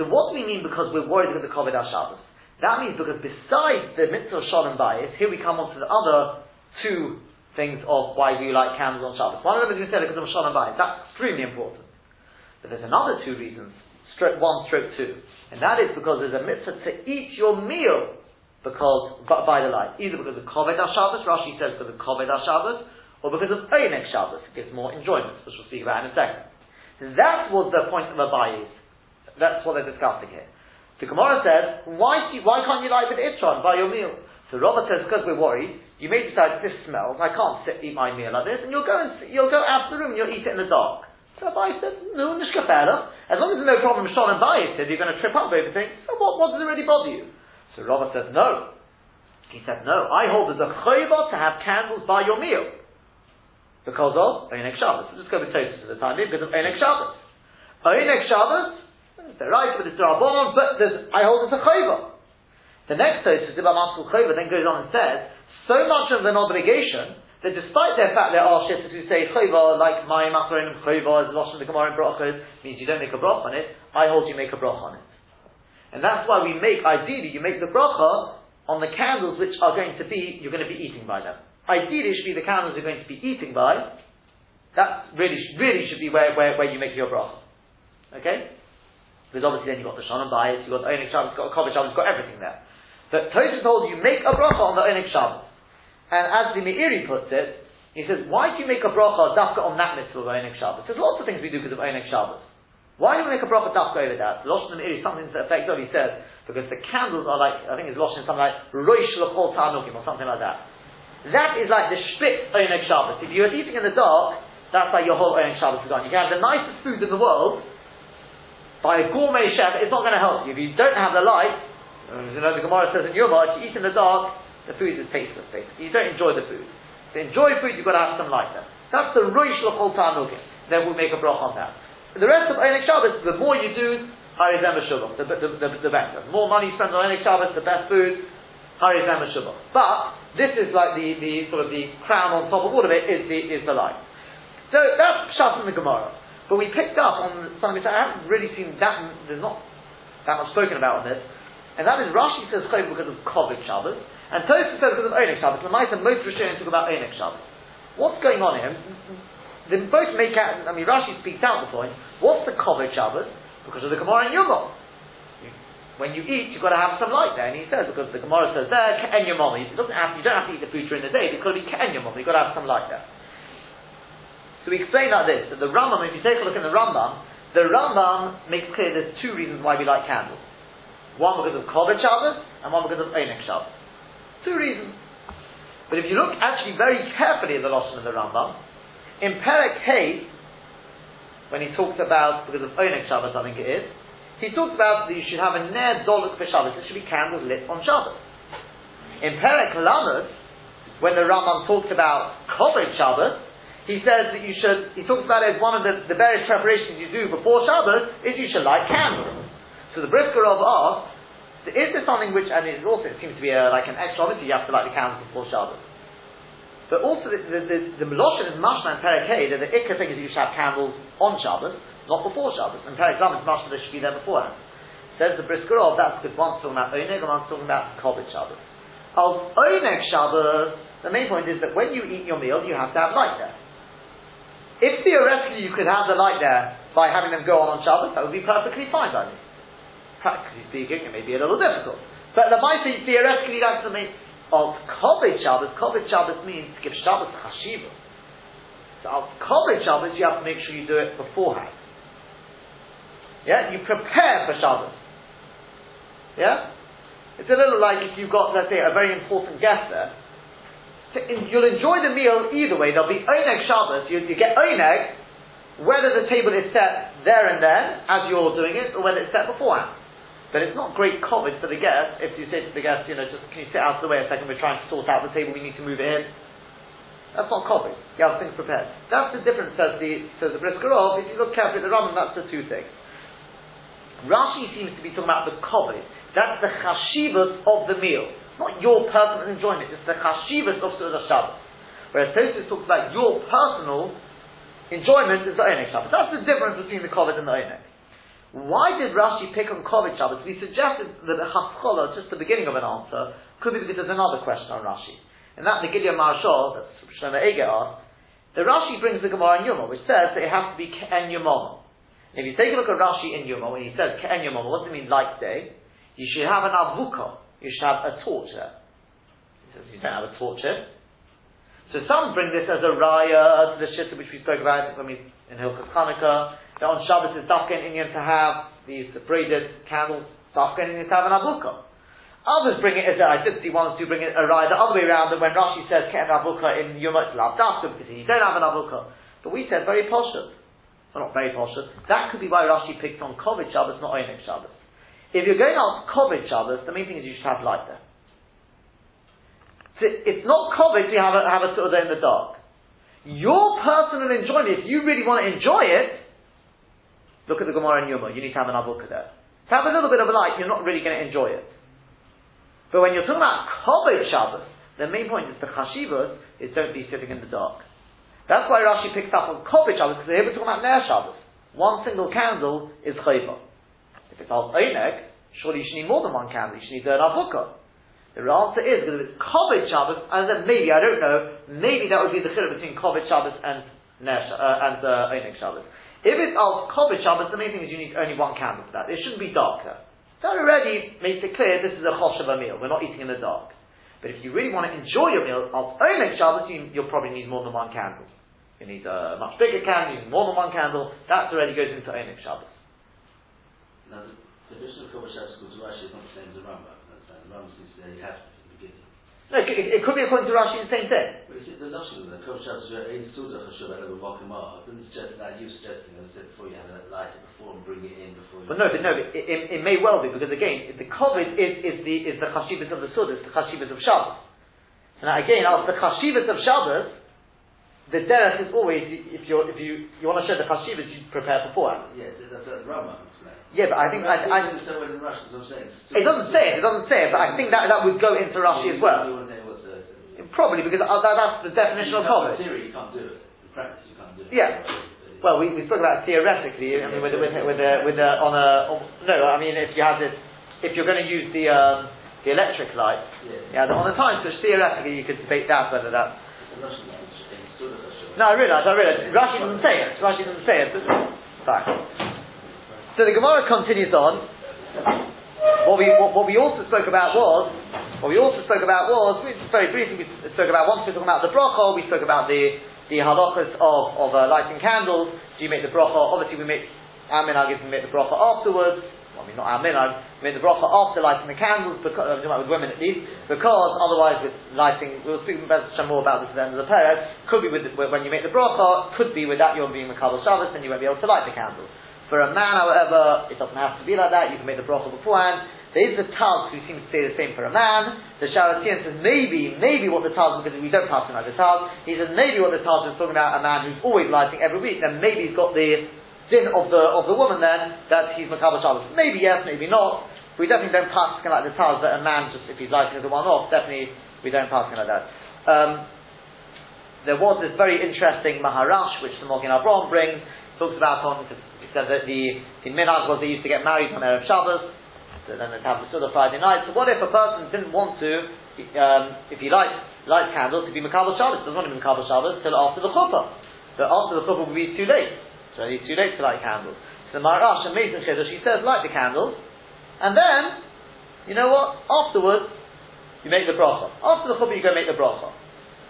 So what do we mean because we're worried about the Kovid Shabbos? That means because besides the mitzvah of Shalom Bayis, here we come on to the other two things of why we like candles on Shabbos. One of them is we said because of Shalom Bayis. That's extremely important. But there's another two reasons, stroke one, stroke two. And that is because there's a mitzvah to eat your meal because by the light. Either because of Koved Shabbos, Rashi says because of Koved Shabbos, or because of Einek Shabbos. It gives more enjoyment, which we'll speak about in a second. That was the point of Abayis. That's what they're discussing here. The Gemara says, why, why can't you light with Itron by your meal? So Rabbo says, because we're worried, you may decide this smells, I can't sit, eat my meal like this, and you'll go and, you'll go out of the room and you'll eat it in the dark. So Abai said, no, nishkafela. As long as there's no problem Shon and Bayis said, you're going to trip up over things, so what, what does it really bother you? So Rabbo said, no. He said, no, I hold as a chayva to have candles by your meal. Because of Einek Shabbos. Let's go with Tosis at the time, because of Einek Shabbos. Einek Shabbos, they're right, but it's Rabbanon, but I hold as a chayva. The next Tosis about Maskul Chayva then goes on and says, so much of an obligation that despite their fact there are oh, shifts who say chayva, like my machron and chayva, as Lashon the Gemara and brachos, means you don't make a brach on it, I hold you make a brach on it. And that's why we make, ideally, you make the bracha on the candles which are going to be, you're going to be eating by them. Ideally, it should be the candles you're going to be eating by. That really, really should be where, where, where you make your bracha. Okay? Because obviously then you've got the Shalom Bayis, you've got the Onik Shabbos, you've got a Kovod Shabbos, you've got everything there. But Tosha told you, make a bracha on the Onik Shabbos. And as the Meiri puts it, he says, why do you make a bracha dafka on that mitzvah of Onik Shabbos? There's lots of things we do because of Onik Shabbos. Why do we make a bracha dafka over that? Losh Meiri, something to the effect of, he says, because the candles are like, I think it's Losh something like Roish L'chol Tanukim or something like that. That is like the spit Onik Shabbos. If you're eating in the dark, that's like your whole Onik Shabbos is gone. You can have the nicest food in the world, by a gourmet chef, it's not going to help you. If you don't have the light, um, you know, the Gemara says in Yoma, if you eat in the dark, the food is tasteless, basically. You don't enjoy the food. To enjoy food, you've got to have some light there. That's the Rosh L'chol Tanugim. Then we'll make a bracha on that. The rest of Einik Shabbos, the more you do, Harizem Shubach, the, the, the, the better. The more money you spend on Einik Shabbos, the best food, Harizem Shubach. But, this is like the, the sort of the crown on top of all of it, is the, is the light. So, that's Pshat in the Gemara. But we picked up on something that I haven't really seen that, there's not that much spoken about on this, and that is Rashi says Chayv because of Kovod Shabbos, and Tosfos says because of Onik Shabbos. The Lamaisa, most Rishonim talk about Onik Shabbos. What's going on here? They both make out, I mean, Rashi speaks out the point. What's the Kovod Shabbos? Because of the Gemara and Yomov. When you eat, you've got to have some light there. And he says, because the Gemara says there, Ke'en. You, don't have, you don't have to eat the food during the day, it's got to be Ke'en. You've got to have some light there. So we explain like this, that the Rambam, if you take a look in the Rambam, the Rambam makes clear there's two reasons why we light candles. One because of Kovod Shabbos, and one because of Einik Shabbos. Two reasons. But if you look actually very carefully at the Lashon of the Rambam, in Perek Hay, when he talks about, because of Onek Shabbos I think it is, he talks about that you should have a Ner Doluk for Shabbos, there should be candles lit on Shabbos. In Perek Lamed, when the Rambam talks about Kovod Shabbos, he says that you should, he talks about it as one of the, the various preparations you do before Shabbos, is you should light candles. So the Brisker of asks, is there something which, and it also seems to be a, like an extra, obviously you have to light the candles before Shabbos. But also the the, the, the Meloshin is and that the Ikka thing is you should have candles on Shabbos, not before Shabbos. And Perek Zam is Mashma, they should be there beforehand. Says the Briskerov, that's because one's talking about Oneg and one's talking about Kovod Shabbos. Of Oneg Shabbos, the main point is that when you eat your meal, you have to have light there. If theoretically you could have the light there by having them go on on Shabbos, that would be perfectly fine by me. Practically speaking, it may be a little difficult. But the mighty theoretically that's the main of Kovet Shabbos, Kovet Shabbos means to give Shabbos chashiva. So of Kovet Shabbos, you have to make sure you do it beforehand. Yeah, you prepare for Shabbos. Yeah, it's a little like if you've got, let's say, a very important guest there. You'll enjoy the meal either way. There'll be Oneg Shabbos. You, you get Oneg, whether the table is set there and then as you're doing it, or whether it's set beforehand. But it's not great Kovid for the guest if you say to the guest, you know, just can you sit out of the way a second, we're trying to sort out the table, we need to move it in. That's not Kovid. You have things prepared. That's the difference, says the, says the Briskerov. If you look carefully at the Rambam, that's the two things. Rashi seems to be talking about the Kovid. That's the chashivas of the meal. Not your personal enjoyment, it's the chashivas of the Shabbos. Whereas Tosfos talks about your personal enjoyment is the Onek Shabbos. That's the difference between the Kovid and the Onek. Why did Rashi pick on Kovod Shabbos? We suggested that the Haskola, just the beginning of an answer, could be because there's another question on Rashi. And that the Gideon Marshal, that Shlomo Eger asked, the Rashi brings the Gemara in Yuma, which says that it has to be Ke'en Yomom. If you take a look at Rashi in Yuma, when he says Ke'en Yomom, what does it mean like day? You should have an avuka. You should have a torch there. He says you don't have a torch here. So some bring this as a raya to the shitta which we spoke about when we in Hilchas Chanukah that on Shabbos is Dafka and Indian to have these the braided candles, Dafka and Indian to have an Avuka. Others bring it as I did see or two bring it a ride the other way around, that when Rashi says Ke'en Avuka in Yom Lav Dafka, because you don't have an Avuka. But we said very poshut. Well, not very poshut. That could be why Rashi picked on Kovid Shabbos, not Oinik Shabbos. If you're going on Kovid Shabbos, the main thing is you should have light there. So it's not Kovid to have a, have a sort of in the dark. Your personal enjoyment, if you really want to enjoy it, Look at the Gemara in Yuma. You need to have an avuka there. To have a little bit of a light, you're not really going to enjoy it. But when you're talking about Kobod Shabbos, the main point is the Chashivas is don't be sitting in the dark. That's why Rashi picks up on Kobod Shabbos, because here we're talking about Ner Shabbos. One single candle is Chayva. If it's Al Oneg, surely you should need more than one candle. You should need an avuka. The answer is, because if it's Kobod Shabbos, and then maybe, I don't know, maybe that would be the chiluk between Kobod Shabbos and Ner, uh, and uh, Oneg Shabbos. If it's al Kovod Shabbos, the main thing is you need only one candle for that. It shouldn't be darker. That already makes it clear this is a choshev meal. We're not eating in the dark. But if you really want to enjoy your meal, al Omek Shabbos, you, will probably need more than one candle. You need a much bigger candle, you need more than one candle. That already goes into Omek Shabbos. Now, the, the tradition of Shabbos to Rashi is not the same as the Rambam. Uh, the Rambam seems to say you have to no, it, it, it, could be according to Rashi the same thing. But is it the notion of the Shabbos Ein Suda Chashuv Ela B'Mokimah? Doesn't suggest that you suggesting, as I said before, you have to light before and bring it in before. But no, but no, but it, it, it, may well be because again, the Kovid is, is the is the Chashivas of the Suda, it's the Chashivas of Shabbos. Now again, after the Chashivas of Shabbos, the derech is always if you if you you want to show the chashivas, you prepare beforehand. Yeah, that's what Rama Yeah, but I think I, I, I understand what in Russian, I'm saying. it doesn't say it. It doesn't say it, but I think that that would go into Rashi as well. Probably because uh, that, that's the definition of In theory, you can't do it. In practice, you can't do it. Yeah. Well, we, we spoke about theoretically. I mean, with with with a, with a, on a on, no. I mean, if you have this, if you're going to use the um, the electric light, Yeah. yeah, on a time switch, theoretically you could debate that whether that's In Russian, it's in Suda Hashem. No, I realise, I realise. Rashi doesn't say it. Rashi doesn't say it. But fine. So the Gemara continues on. What we what, what we also spoke about was what we also spoke about was very briefly we spoke about once we were talking about the bracha. We spoke about the the halachas of of uh, lighting candles. Do you make the bracha? Obviously, we make our minhag is we make the bracha afterwards. Well, I mean, not our minhag. We make the bracha after lighting the candles because about with women at least because otherwise with lighting we'll speak more about this at the end of the period. Could be with when you make the bracha. Could be with that you're being Makabal Shabbos and you won't be able to light the candles. For a man, however, it doesn't have to be like that. You can make the bracha beforehand. There is the Taz who seems to say the same for a man. The Sharatian says maybe, maybe what the Taz, is because we don't pass him like the Taz, he says maybe what the Taz is talking about a man who's always lighting every week, then maybe he's got the sin of the of the woman then, that he's Makabal Shabbos. Maybe yes, maybe not. We definitely don't pass like the Taz that a man just, if he's lighting as a one-off, definitely we don't pass him like that. Um, there was this very interesting Maharash, which the Magen Avraham brings, talks about on, he said that the, the minhag was they used to get married on Erev Shabbos, so then they'd have the Suda Friday night. So what if a person didn't want to, um, if he likes, likes candles, to be Makabal Shabbos, doesn't want to be Makabal Shabbos till after the Chuppah. So after the Chuppah will be too late. So it's too late to light candles. So the Maharash, amazing Chiddush, he says, light the candles, and then, you know what, afterwards, you make the bracha. After the Chuppah you go make the bracha.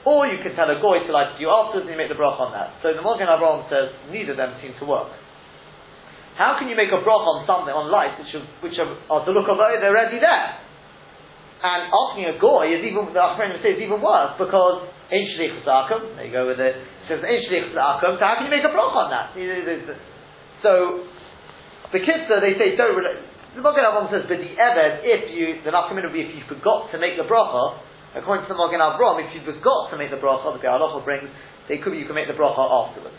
Or you can tell a goy to light to you afterwards and you make the bracha on that. So the Magen Avraham says neither of them seem to work. How can you make a bracha on something, on lights, which are, which are, are to look over, oh, they're already there? And asking a goy is even, the Achronim say, is even worse, because in shlich akum, there you go with it, it says in shlich so how can you make a bracha on that? So, the kitzah, they say, don't relate, the Magen Avraham says, but the Eved, if you, the Nafkamin would be if you forgot to make the bracha, according to the Magen Avraham, if you forgot to make the bracha, the Halacha brings, they could you can make the bracha afterwards.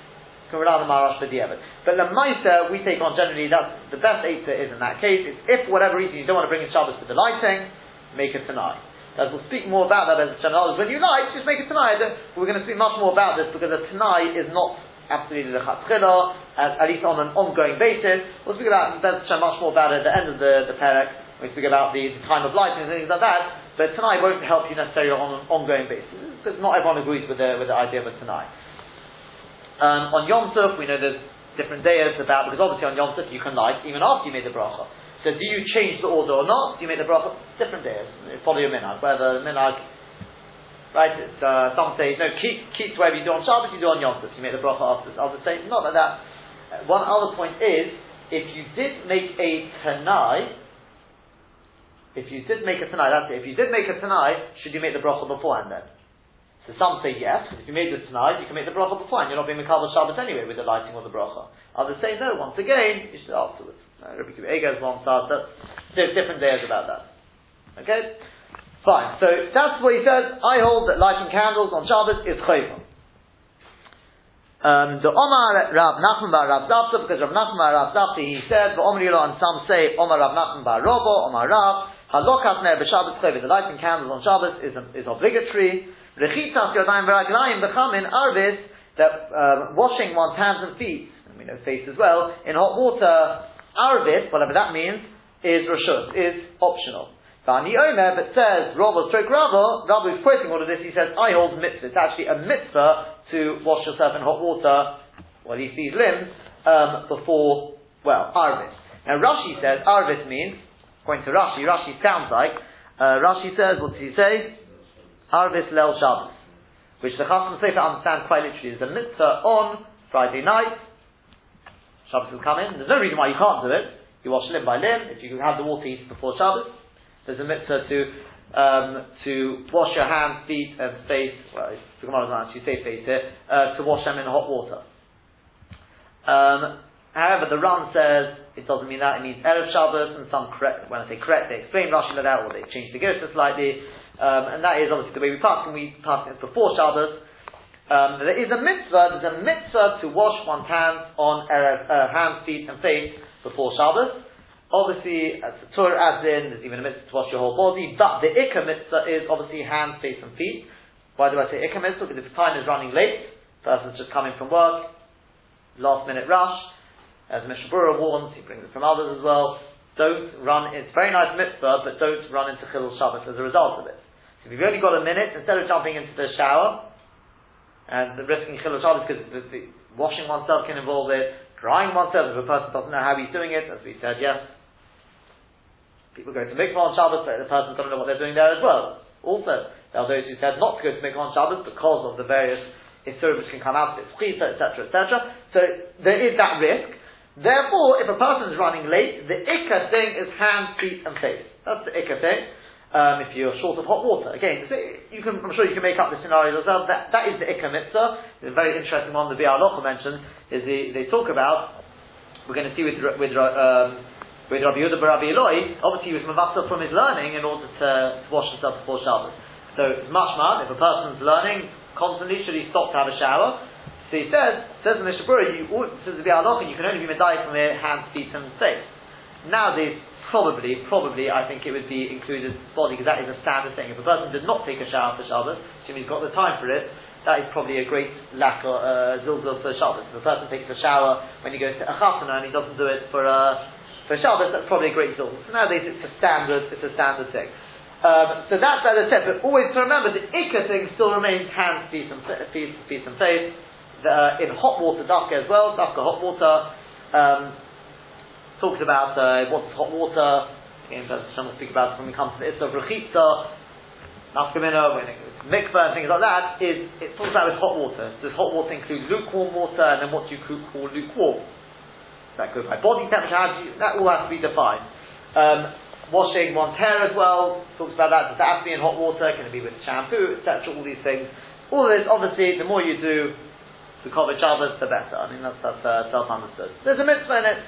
You can rely on the Marash Eved. But the Maisa, we take on generally, that's the best Eitzah is in that case, is if for whatever reason you don't want to bring in Shabbos for the lighting, make it tonight. As we'll speak more about that as a When you light, just make it tonight. We're going to speak much more about this because a tonight is not absolutely the chatzchila, at, at least on an ongoing basis. We'll speak about much more about it at the end of the, the perek. We speak about the, the time of lighting and things like that. But tonight won't help you necessarily on an ongoing basis because not everyone agrees with the with the idea of a tonight. Um, on Yom Tov, we know there's different days about because obviously on Yom Tov you can light even after you made the bracha. So do you change the order or not? Do you make the bracha? Different days. Follow your minhag. Whether the minhag, right? It's, uh, some say no. Keep keep whatever you do on Shabbos, you do on Yom Tov. You make the bracha after. Others say not like that. Uh, one other point is if you did make a tanai. If you did make a tanai, that's it. If you did make a tanai, should you make the bracha beforehand then? So some say yes, if you made the tanai, you can make the bracha beforehand. You're not being Mikabel Shabbos anyway with the lighting of the bracha. Others say no, once again, you should afterwards. Rabbi Kiva has one but there's different days about that. Okay? Fine. So that's what he said. I hold that lighting candles on Shabbos is chayva. Um, the Omar Rav Nachman bar Rav Zavda, because Rav Nachman bar Rav Zavda, he said, the Omar Yilo, and some say, Omar Rav Nachman bar Robo, Omar Rav, Halokas Ner b'Shabbos chayva, the lighting candles on Shabbos is, is obligatory. Rechitzas Yodayim v'Raglayim b'Chamin Arvis, that um, washing one's hands and feet, and we know face as well, in hot water, Arvis, whatever that means, is Rashut, is optional. Bani Omer, but says, Rava stroke Rava, Rava is quoting all of this, he says, I hold mitzvah. It's actually a mitzvah to wash yourself in hot water, well, least these limbs, um, before, well, Arvis. Now Rashi says, Arvis means, according to Rashi, Rashi sounds like, uh, Rashi says, what does he say? Arvis Lel Shabbos. Which the Chasam Sofer understands quite literally is a mitzvah on Friday night, Shabbos will come in, there's no reason why you can't do it, you wash limb by limb, if you can have the water before Shabbos, there's a mitzvah to um, to wash your hands, feet, and face. Well, the Gemara doesn't actually say face here. Uh, to wash them in hot water. Um, however, the Ran says it doesn't mean that. It means erev Shabbos, and some correct. When I say correct, they explain Rashi that, or they change the Gersa slightly. Um, and that is obviously the way we pass, and we pass it before Shabbos. um, there is a mitzvah, there's a mitzvah to wash one's hands on Erev, uh, hands, feet, and face before Shabbos. Obviously, as the Torah adds in, there's even a mitzvah to wash your whole body, but the Ikka mitzvah is obviously hands, face, and feet. Why do I say Ikka mitzvah? Because if time is running late, person's just coming from work, last minute rush, as Mishnah Berurah warns, he brings it from others as well, don't run, it's very nice mitzvah, but don't run into Chilul Shabbos as a result of it. So if you've only got a minute, instead of jumping into the shower, and the risking Chilul Shabbos, because the, the, washing oneself can involve it, drying oneself if a person doesn't know how he's doing it, as we said, yes, People go to mikvah on Shabbos, but the person doesn't know what they're doing there as well. Also, there are those who said not to go to mikvah on Shabbos because of the various isurim which can come out of it, etc., etc. So there is that risk. Therefore, if a person is running late, the ikka thing is hands, feet, and face. That's the ikka thing. Um, if you're short of hot water, again, you can, I'm sure you can make up the scenarios yourself. That, that is the ikka mitzvah. The very interesting one the Biur Halacha mentioned is the, they talk about. We're going to see with with um, with Rabbi Yehuda Rabbi Eloi, obviously he was mavasel from his learning in order to, to wash himself before Shabbos. So it's if a person's learning constantly, should he stop to have a shower? So he says, says in the Shabura, you says the Bialoch, you can only be medayik from your hands, feet, and face. Nowadays, probably, probably, I think it would be included body because that is a standard thing. If a person did not take a shower for Shabbos, assuming he's got the time for it, that is probably a great lack of uh, zilzil for Shabbos. If a person takes a shower when he goes to a chasana and he doesn't do it for uh, for Shabbos, that's probably a great zilzil. So nowadays it's a standard, it's a standard thing. Um, so that's as I said, but always to remember the ikka thing still remains hands, feet, and feet, feet and face. The, in hot water, dafka as well, dafka hot water. Um, talks about uh, what's hot water. Again, Hashem will speak about it when we come to the Issa of Rechitza, Nafkamina, when and things like that, is it talks about with hot water. Does hot water include lukewarm water, and then what do you call lukewarm? that goes by body temperature, you, that all has to be defined. Um, washing one's hair as well, talks about that, does that have to be in hot water, can it be with shampoo, etc., all these things. All this, obviously, the more you do the cover Shabbos, the better. I mean, that's, that's uh, self-understood. There's a mitzvah in it.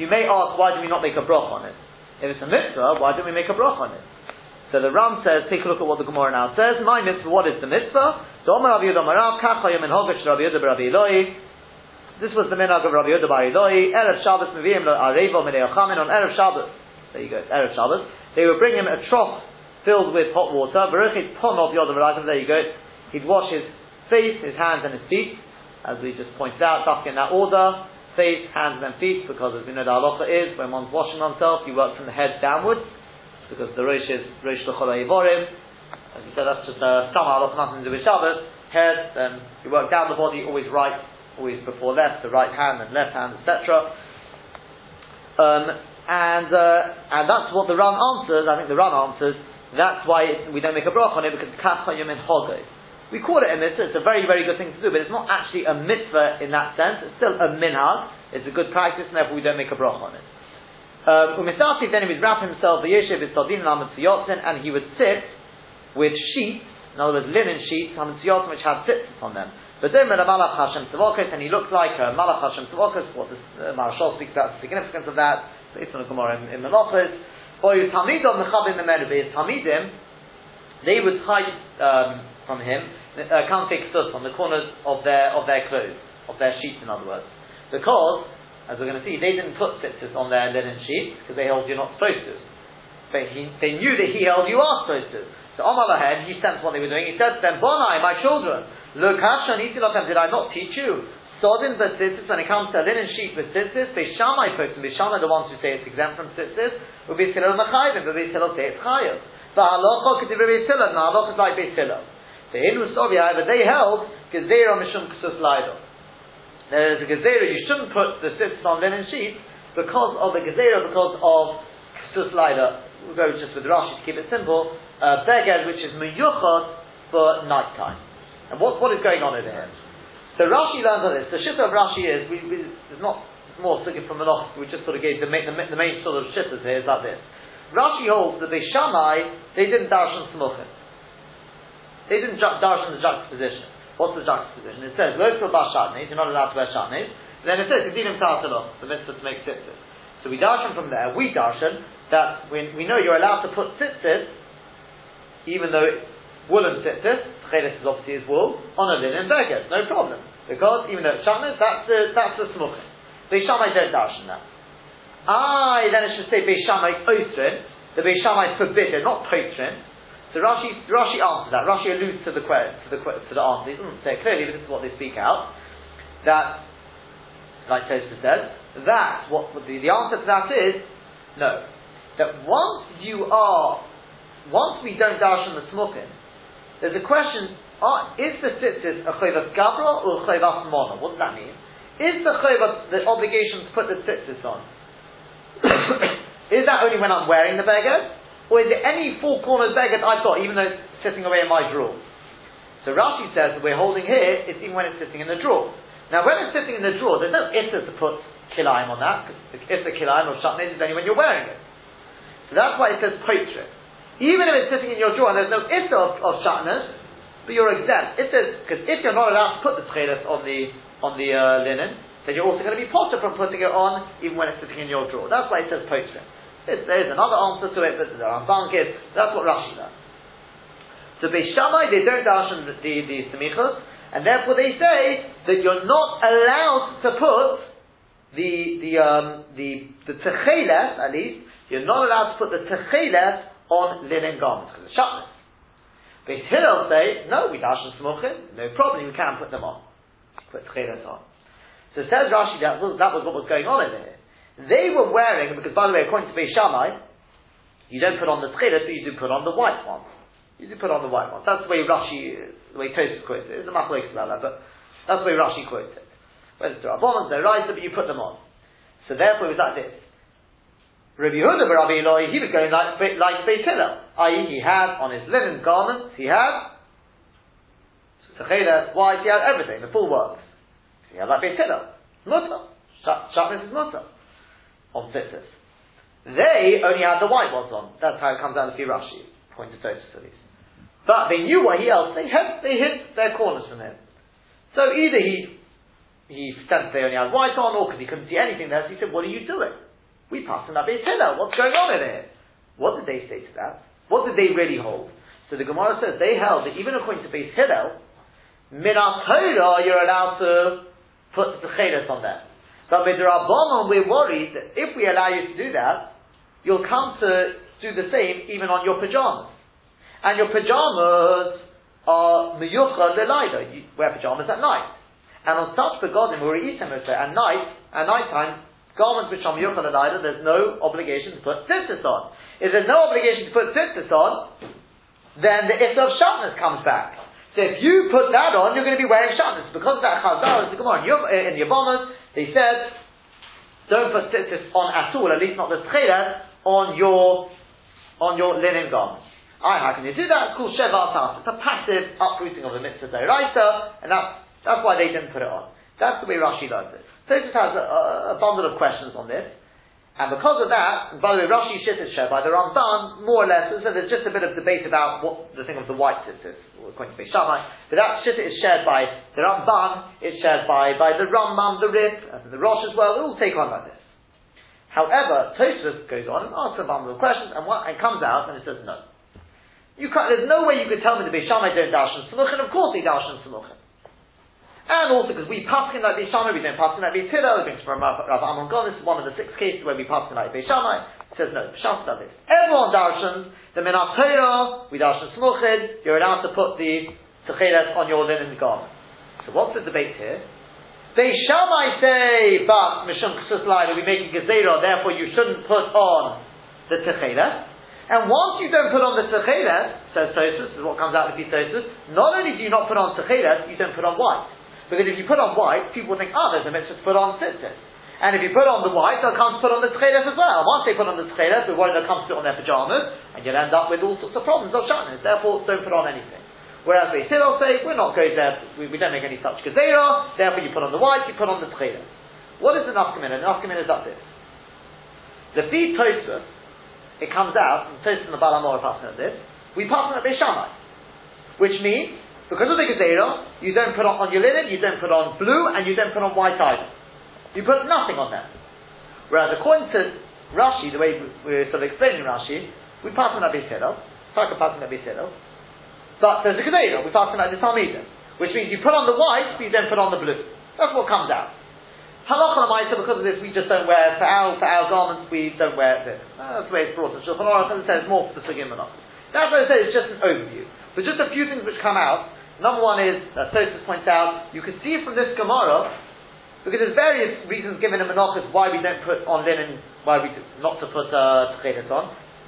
You may ask, why do we not make a broch on it? If it's a mitzvah, why don't we make a broch on it? So the Ran says, take a look at what the Gemara now says. My mitzvah, what is the mitzvah? This was the minhag of Rabbi Yehuda Bar Iloi. Erev Shabbos Meviyim Arevo Meneochamin on Erev Shabbos. There you go, Erev Shabbos. They would bring him a trough filled with hot water. Baruchit Ponov Yodav There you go. He'd wash his face, his hands, and his feet, as we just pointed out, back in that order. Face, hands, and feet, because as we know the halacha is, when one's washing oneself, you work from the head downwards, because the Rosh is Rosh L'chol As we said, that's just a some halacha, nothing to do with Shabbos. Head, then you work down the body, always right, always before left, the right hand and left hand, etc. Um, and uh, and that's what the Ran answers. I think the Ran answers. That's why we don't make a brach on it because kachayim in hogo. We call it a mitzvah. It's a very very good thing to do, but it's not actually a mitzvah in that sense. It's still a minhag. It's a good practice, and therefore we don't make a brach on it. Umisati um, then he would wrap himself the yeshiv is tadin and he would sit with sheets, in other words, linen sheets, which had sits on them. But then when a Malach Hashem and he looked like a Malach Hashem Tzavokos, what the uh, Maharshal speaks about the significance of that, it's on the Gemara in, in Melachos, or his His they would hide um, from him, uh, can't take soot on the corners of their, of their clothes, of their sheets in other words. Because, as we're going to see, they didn't put tzitzis on their linen sheets, because they held you're not supposed to. But he, they knew that he held you are supposed to. So Omar Lahed, he sensed what they were doing, he said to them, Bonai, my children, Look, did I not teach you? Sodin the tzitzis, when it comes to linen sheet with tzitzis, Beishamai person, Beishamai the ones who say it's exempt from tzitzis, will be Beis Hillel say it's Chayav. The halacha could be Beis Hillel, and the halacha is like Beis Hillel. The Hinu Sovi, however, they held, Gezerah Mishum Ksus Laido. There is a Gezerah, you shouldn't put the tzitzis on linen sheets, because of the Gezerah, because of Ksus Laido. We'll go just with Rashi to keep it simple. Uh, Beged, which is Meyuchot for night time. And what, what is going on over here? So Rashi learns on this. The shitta of Rashi is, we, we, it's not more sugya from the Loch, we just sort of gave the main, the, the main sort of shittas here is like this. Rashi holds that the Shammai, they didn't darshan smuchim. They didn't ju- darshan the juxtaposition. What's the juxtaposition? It says, lo for shatnez, you're not allowed to wear shatnez. Then it says, Gedinim Tartalon, the mitzvah to make tzitzis. So we darshan from there, we darshan, that when we know you're allowed to put tzitzis, even though woolen tzitzis, tchelis is obviously is wool, on a linen beggar, no problem. Because even though it's shatnez, that's the, that's the smuchim. Beishamai don't darshan that. Ah, then it should say Beishamai Osrin, the Beishamai forbidden, not Potrin. So Rashi, Rashi answers that. Rashi alludes to the to the to the answer. He doesn't say clearly, but this is what they speak out. That, like Tosfos says, that what the, the answer to that is no. That once you are, once we don't darshan the smoking, there's a question: are, Is the tzitzis a chayvas gabra or a chayvas mona? What does that mean? Is the chayvas the obligation to put the tzitzis on? is that only when I'm wearing the beggar? Or is it any four cornered beggar that I've got, even though it's sitting away in my drawer? So Rashi says that we're holding here, it's even when it's sitting in the drawer. Now, when it's sitting in the drawer, there's no issa to put kilayim on that, because if the kilayim or shatnez is only when you're wearing it. So that's why it says poitrit. Even if it's sitting in your drawer and there's no issa of, of shatnez, but you're exempt. It says, because if you're not allowed to put the tchelis on the, on the uh, linen, then you're also going to be potter from putting it on even when it's sitting in your drawer. That's why it says postrim. There's another answer to it, but the Rambam gives. That's what Rashi does. So Beishamai, they don't darshan the, the, the semichos, and therefore they say that you're not allowed to put the the um, the the techeles at least you're not allowed to put the techeles on linen garments because it's shatnez. Beis Hillel say no, we darshan smuchim, no problem, you can put them on, put techeles on. So says Rashi that was, that was what was going on in here. They were wearing, because by the way, according to Beis Shammai, you don't put on the tchilas, but you do put on the white ones. You do put on the white ones. That's the way Rashi, the way Tosfos quotes it. There's a machlokes about that, but that's the way Rashi quotes it. Whether it's the Rabbanans, they're right, but you put them on. So therefore, it was like this. Rabbi Yehuda, Rabbi Eloi, he was going like like Beis Hillel, i.e., he had on his linen garments, he had techelas, white, he had everything, the full works. He had that Beis Hillel. Mutter. Sharpness is mutter. On tzitzis. They only had the white ones on. That's how it comes out of the Rashi. Pointed to at least. But they knew what he else. They hid, they hid their corners from him. So either he he sensed they only had white on, or because he couldn't see anything there, so he said, "What are you doing? We passed Beis Hillel. What's going on in here?" What did they say to that? What did they really hold? So the Gemara says they held that even according to Beis Hillel, Minat Torah, you're allowed to put the cheres on there. But with Rabbanon, we're worried that if we allow you to do that, you'll come to do the same even on your pajamas. And your pajamas are miyucha lelaida. You wear pajamas at night. And on such begodim, or at night, at night time, garments which are miyucha lelaida, there's no obligation to put tzitzis on. If there's no obligation to put tzitzis on, then the issa of shatnez comes back. So if you put that on, you're going to be wearing shatnez. Because of that chazal, the Gemara in Yavamas, they said, don't put tzitzis on at all, at least not the tchelet, on your, on your linen garments. Alright, how can you do that? It's called Sheva It's a passive uprooting of the mitzvah deraisa, and that's, that's why they didn't put it on. That's the way Rashi learns it. So this has a, a bundle of questions on this. And because of that, by the way, Rashi Shit is shared by the Ramban, more or less, so there's just a bit of debate about what the thing of the white Shit is, according to Shammai, but that Shit is shared by the Ramban, it's shared by, by the Rambam, the Rif, and the Rosh as well, they all take on like this. However, Tosfos goes on and asks a bundle of questions, and, what, and comes out and it says no. You can't, there's no way you could tell me the Beishamai don't darshan Samuchin, of course they darshan Samuchin. And also because we pass in like Beishamai, we don't pass in like Beis Hillel, we brings from Rav Amon Gon, this is one of the six cases where we pass in like Beishamai. Says no, Pshat does this. Everyone darshans, the Minat Torah, we darshan Smuchid, you're allowed to put the Techeles on your linen garment. So what's the debate here? Beishamai say, but Mishum Ksus we make a Gezerah, therefore you shouldn't put on the Techeles. And once you don't put on the Techeles, says this is what comes out of the Tosfos, not only do you not put on Techeles, you don't put on white. Because if you put on white, people think, oh, there's a mitzvah to put on tzitzis. And if you put on the white, they'll come to put on the tcheles as well. Once they put on the tcheles, they're worried they'll come to put on their pajamas, and you'll end up with all sorts of problems of shatnez. Therefore, don't put on anything. Whereas they still say, we're not going there, we, we don't make any such gezerah, therefore you put on the white, you put on the tcheles. What is the nafkamina? The nafkamina is like this. The feed Tosfos, it comes out, and Tosfos in the Baal HaMaor are passing at this, we pass on at Beishamai. Which means, because of the Gezerah, you don't put on, on your linen, you don't put on blue, and you don't put on white either. You put nothing on them. Whereas according to Rashi, the way we're sort of explaining Rashi, we pass on Abis Hillel, Taka pass on Abis Hillel, But there's a Kedera, we're talking about the Talmidim, which means you put on the white, but you don't put on the blue. That's what comes out. Halacha Lamaisa, because of this, we just don't wear, for our, for our garments, we don't wear this. That's the way it's brought in Shulchan Aruch, and it says more for the Sugim. That's what I say, it's just an overview. But just a few things which come out. Number one is, as Tosus points out, you can see from this Gemara, because there's various reasons given in Menachos why we don't put on linen, why we do, not to put uh, on,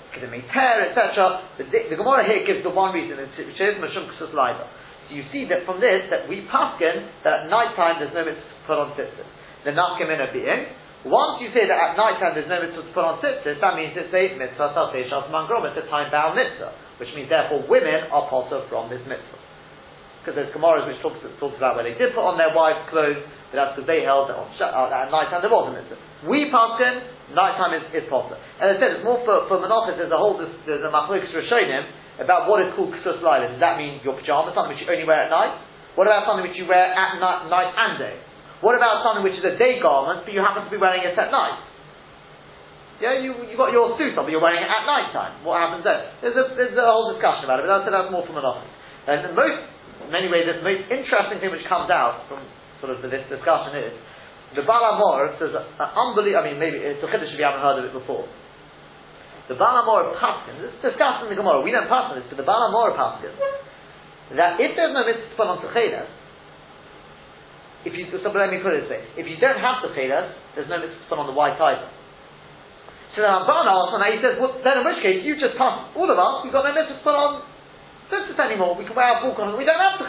because it may tear, etc. The, the Gemara here gives the one reason, which is Mashum Ksus Laida. So you see that from this, that we paskin, that at night time there's no mitzvah to put on tzitzis the nafkamina being, once you say that at night time there's no mitzvah to put on tzitzis, that means it's a mitzvah it's a time-bound mitzvah, which means therefore women are potter from this mitzvah. Because there's Gemaras which talks, talks about where they did put on their wives' clothes, but that's because they held that on uh, at night time there was a mitzvah. We pass in, night time is, is potter. And I said, it's more for, for Menachos, there's a whole, there's, there's a machlokes rishonim about what is called ksus laila. Does that mean your pajamas, something which you only wear at night? What about something which you wear at night, night and day? What about something which is a day garment, but you happen to be wearing it at night? Yeah, you you got your suit on, but you're wearing it at night time. What happens then? There's a there's a whole discussion about it, but that's, that's more for office. And most, in many ways, the most interesting thing which comes out from sort of this discussion is the Baal HaMaor says uh, an unbelievable. I mean, maybe uh, it's a chiddush if you haven't heard of it before. The Baal HaMaor Paskin, it's discussed in the Gemara. We don't pass on this, but the Baal HaMaor Paskin that if there's no mitzvah on if you, so let me put it this way: if you don't have the chelas, there's no mitzvah on the white either. So the Ramban asks, and he says, well, then in which case you just pass all of us. You've got no mitzvah on tzitzis anymore. We can wear our bulk on. We don't have the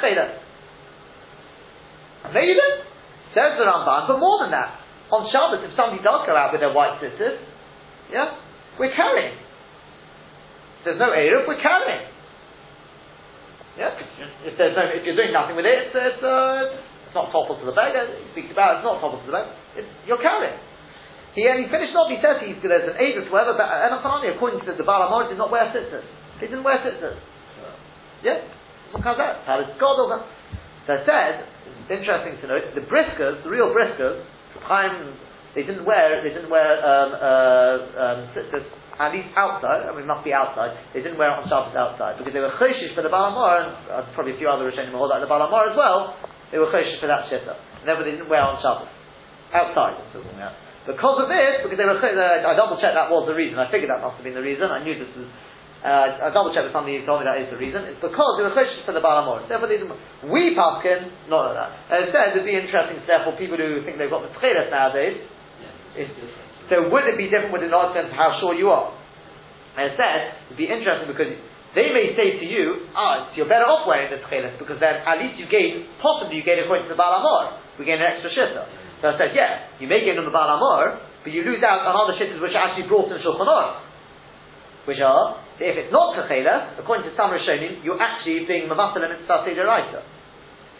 you don't. Says the Ramban, but more than that, on Shabbos, if somebody does go out with their white sisters, yeah, we're carrying. There's no eruv, we're carrying. Yeah, if there's no, if you're doing nothing with it, it's, it's, uh, it's not toppled to the bag. He speaks about it, it's not toppled to the bag. It's, you're carrying. He, and he finished off, he says he's, there's an Avis, whatever, but Enofanani, according to the Baal HaMaor, did not wear sisters. He didn't wear sisters. Yeah? What comes out? How God over? So says, it's interesting to note, the briskers, the real briskers, time, they didn't wear, they didn't wear, um, uh, um, at least outside, I mean, must be outside, they didn't wear it on Shabbos outside, because they were choshish for the Baal HaMaor, and uh, probably a few other Rishonim hold like the Baal HaMaor as well, they were choshesh for that shitta. Therefore, they didn't wear on Shabbos. Outside, I'm talking about. Because of this, because they were, uh, I double checked that was the reason. I figured that must have been the reason. I knew this was, uh, I double checked with somebody who told me that is the reason. It's because they were choshesh for the Baal HaMaor. Therefore, didn't, we paskin, not that. As I said, it'd be interesting, therefore, people who think they've got the tcheles nowadays, yeah, so would it be different with sense of how sure you are? As I said, it'd be interesting because they may say to you, ah, you're better off wearing the tchelis because then at least you gain, possibly you gain according to the Baal HaMaor, we gain an extra shitta. So I said, yeah, you may gain on the Baal HaMaor, but you lose out on other shittas which are actually brought in Shulchan Aruch. Which are, if it's not tchelis, according to some Rishonim, you're actually being mamatal and writer.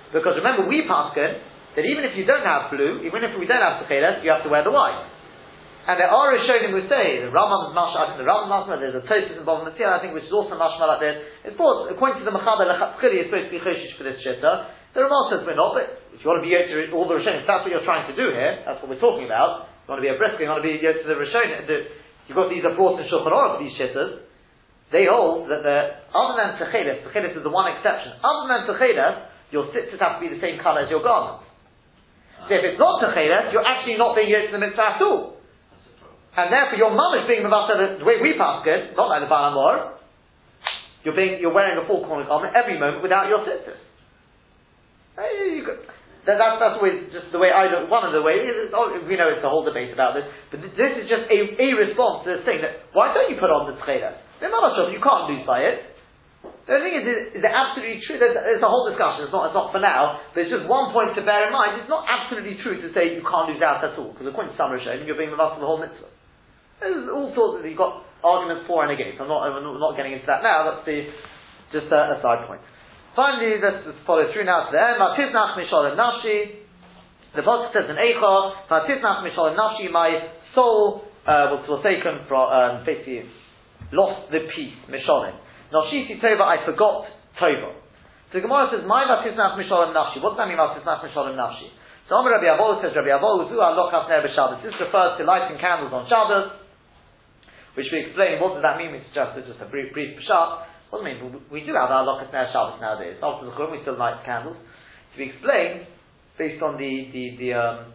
Because remember, we paskin that even if you don't have blue, even if we don't have tchelis, you have to wear the white. And there are Rishonim who say, the Rambam's mashma, the Rambam's mashma, there's a Tosis involved in the I think, which is also mashma like this. It's brought, according to the Mechaber, Lechatchili is supposed to be choshish for this shitta. The Ramah says we're not, but if you want to be Yotzer, all the Rishonim, that's what you're trying to do here, that's what we're talking about. You want to be a brisker, you want to be Yotzer the Rishonim, you've got these are brought in Shulchan Aruch, these shittas. They hold that the, other than Techelis, Techelis is the one exception, other than Techelis, your tzitzis have to be the same color as your garment. So if it's not Techelis, you're actually not being Yotzer the mitzvah at all. And therefore your mum is being Mavasa the way we pass it, not like the Baal HaMaor. You're being you're wearing a full corner garment every moment without your sisters. That, that's, that's always just the way I look. One of the ways, oh, we know it's a whole debate about this, but this is just a, a response to this thing that why don't you put on the tchelas? You can't lose by it. The thing is, is, it absolutely true? There's, there's, a whole discussion. It's not, it's not for now, but it's just one point to bear in mind. It's not absolutely true to say you can't lose out at all, because according to some Rishonim, you're being the for the whole mitzvah. There's all sorts of, you've got arguments for and against. I'm not, I'm not getting into that now, that's the, just a, a side point. Finally, let's follow through now to the end. Vatiznach mishal nafshi. The Pasuk says in Eicha, Vatiznach mishal nafshi, my soul uh, was forsaken from, um, basically, lost the peace, mishalim. Nashiti tova, I forgot tova. So the Gemara says, my vatiznach mishalim nafshi. What does that mean, vatiznach mishalim nafshi? So Amr Rabbi Avol says, Rabbi Avol, Zu alokas ner b'Shabbos. This refers to lighting candles on Shabbos which we explain, what does that mean? It's just, it's just a brief, brief pshat. Do I mean? We do have our Lokas Ner Shabbos nowadays. After the Churim, we still light candles. To be explained, based on the, the, the, um,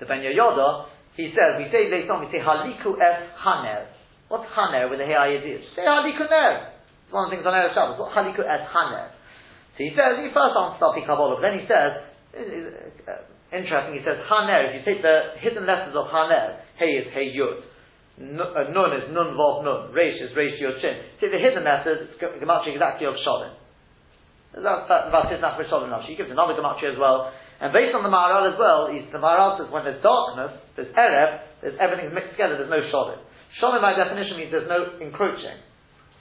the Ben Yehoyada, he says, we say based on, we say Haliku Es Haner. What's Haner with the Hey? Say Haliku Ner. It's one of the things on Erev Shabbos. What Haliku Es Haner? So he says, he first answers Stuffy Kabbalah, then he says, uh, interesting, he says, Haner, if you take the hidden letters of Haner, Hey is Hey Yud, Nun uh, is Nun Vav Nun, Reish is Reish Shin. Take the hidden letters, it's Gematria exactly of Shalom. That's that, that's his Nachrish Shalom He gives another Gematria as well. And based on the Maharal as well, he's, the Maharal says when there's darkness, there's Erev, there's everything's mixed together, there's no Shalom. Shalom by definition means there's no encroaching.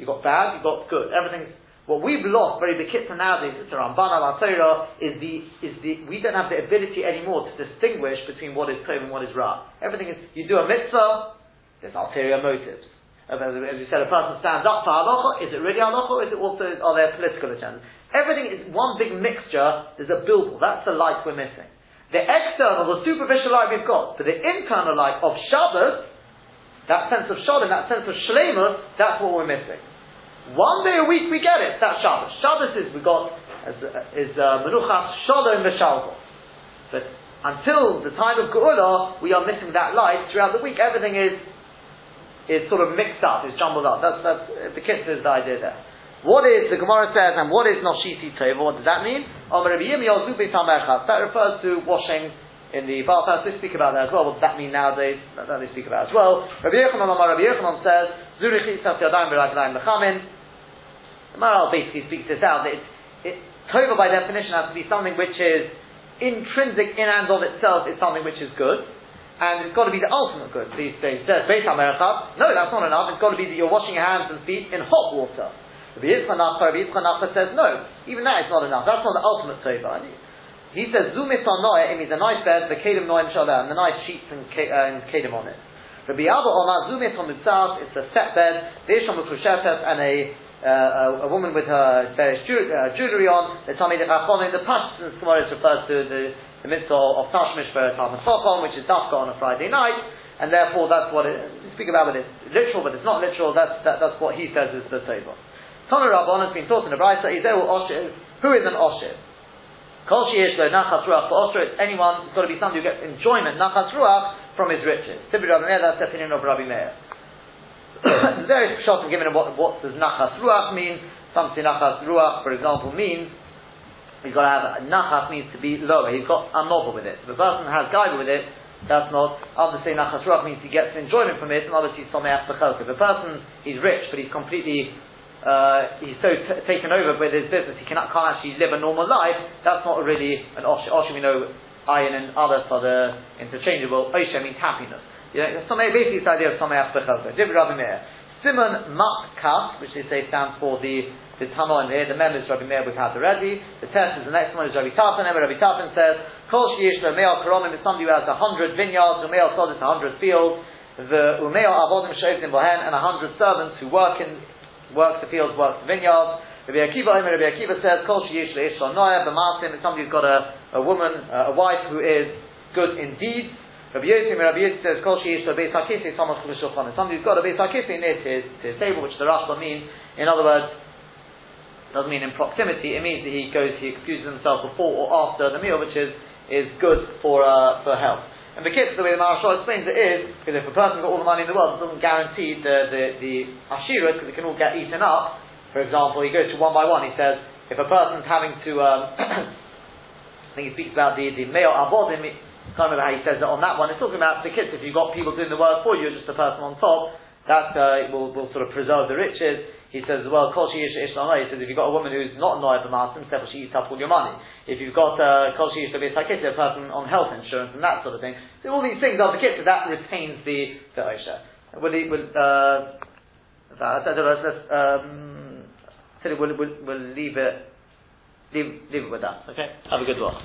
You've got bad, you've got good. Everything's what we've lost very bekitza nowadays, it's a Ramban al Torah, is the is the we don't have the ability anymore to distinguish between what is tov and what is ra. Everything is you do a mitzvah, there's ulterior motives. As, we said, a person stands up for halacha. Is it really halacha? Or is it also are there political agendas? Everything is one big mixture. There's a billboard. That's the light we're missing. The external, the superficial light we've got, but the internal light of Shabbos, that sense of shalom, that sense of shlemus, that's what we're missing. One day a week we get it. That's Shabbos. Shabbos is we got as, is uh, menuchas shalom v'shalom. But until the time of Geula, we are missing that light. Throughout the week, everything is is sort of mixed up, is jumbled up. That's that's the kiss is the idea there. What is the Gemara says, and what is noshiti tova? What does that mean? That refers to washing in the bath house. They speak about that as well. What does that mean nowadays? That they speak about as well. Rabbi Yochanan, Rabbi Yochanan says. The Maharal basically speaks this out. That it, Tova by definition has to be something which is intrinsic in and of itself is something which is good. And it's got to be the ultimate good. So he says, no, that's not enough. It's got to be that you're washing your hands and feet in hot water. Rabbi Yitzchak says, no, even that is not enough. That's not the ultimate Tova. He says, Zumis on it means a nice bed, the Kedim Noim and the nice sheets and, uh, Kedim on it. Rabbi Abba Omar, Zumis on it's a set bed, Veishon Mekushefet, and a, uh, a, a, woman with her various uh, jewelry on, the Tamid Chachonim, the Pashtus Gemara refers to the, the mitzvah of Tashmish for Chachom, which is Dafka on a Friday night, and therefore that's what it, speak about it, it's literal, but it's not literal, that's, that, that's what he says is the Tova. Tana Rabban has been taught in the Brisa, who is an Oshiv? Kol sheyesh lo nachas ruach for it's anyone, it's got to be somebody who gets enjoyment, nachas ruach, from his riches. Tibri Rabbi Meir, that's the opinion of Rabbi Meir. various pshatim given what, what does nachas ruach mean. Some say nachas ruach, for example, means he's got to have, nachas means to be lower, he's got a novel with it. If a person has gaiva with it, that's not, obviously nachas ruach means he gets enjoyment from it, and others say someach If a person, he's rich, but he's completely uh, he's so t- taken over with his business, he cannot, can't actually live a normal life, that's not really an Osher. Osher, we know, ayin and others are the interchangeable. Osher means happiness. You know, basically, it's the idea of Sameach Bechelka. Div Rabbi. Simon Mat which they say stands for the the Tano in here, the mem is Rabbi Meir we've had already. The test is the next one is Rabbi Tarfon. And Rabbi Tarfon says, Kol Sheish Me'al Karomim is somebody who has a hundred vineyards, Umeal Sod is a hundred fields, the Umeal Avodim Shovim Bohen, and a hundred servants who work in works the fields, works the vineyards. Rabbi Akiva, Rabbi Akiva says, Kol sheyish leish noya b'masim, it's somebody who's got a, a woman, a wife who is good indeed. Rabbi Yosim, Rabbi Yosim says, Kol sheish sheyish lebeis hakisi, Thomas Kulishulchan. Somebody who's got beis hakisi near to his, to his table, which the Rashba means, in other words, doesn't mean in proximity, it means that he goes, he excuses himself before or after the meal, which is, is good for, uh, for health. And the kids, the way the Maharshal explains it is, because if a person got all the money in the world, it doesn't guarantee the, the, the Ashira, because it can all get eaten up. For example, he goes to one by one, he says, if a person's having to, um, I think he speaks about the, the male abodim, I can't remember how he says it on that one, it's talking about the kids, if you've got people doing the work for you, you're just a person on top, that uh, will, will sort of preserve the riches. He says, well, kol sheyish ish He says, if you've got a woman who's not noy b'masim, therefore she eats up all your money. If you've got uh, kol sheyish b'beis a person on health insurance and that sort of thing. So all these things are the kitzah, that retains the, the osha. Will he, will, uh, I don't know, let's, um, we'll, we'll, we'll leave it, leave, leave it with that. Okay? Have a good one.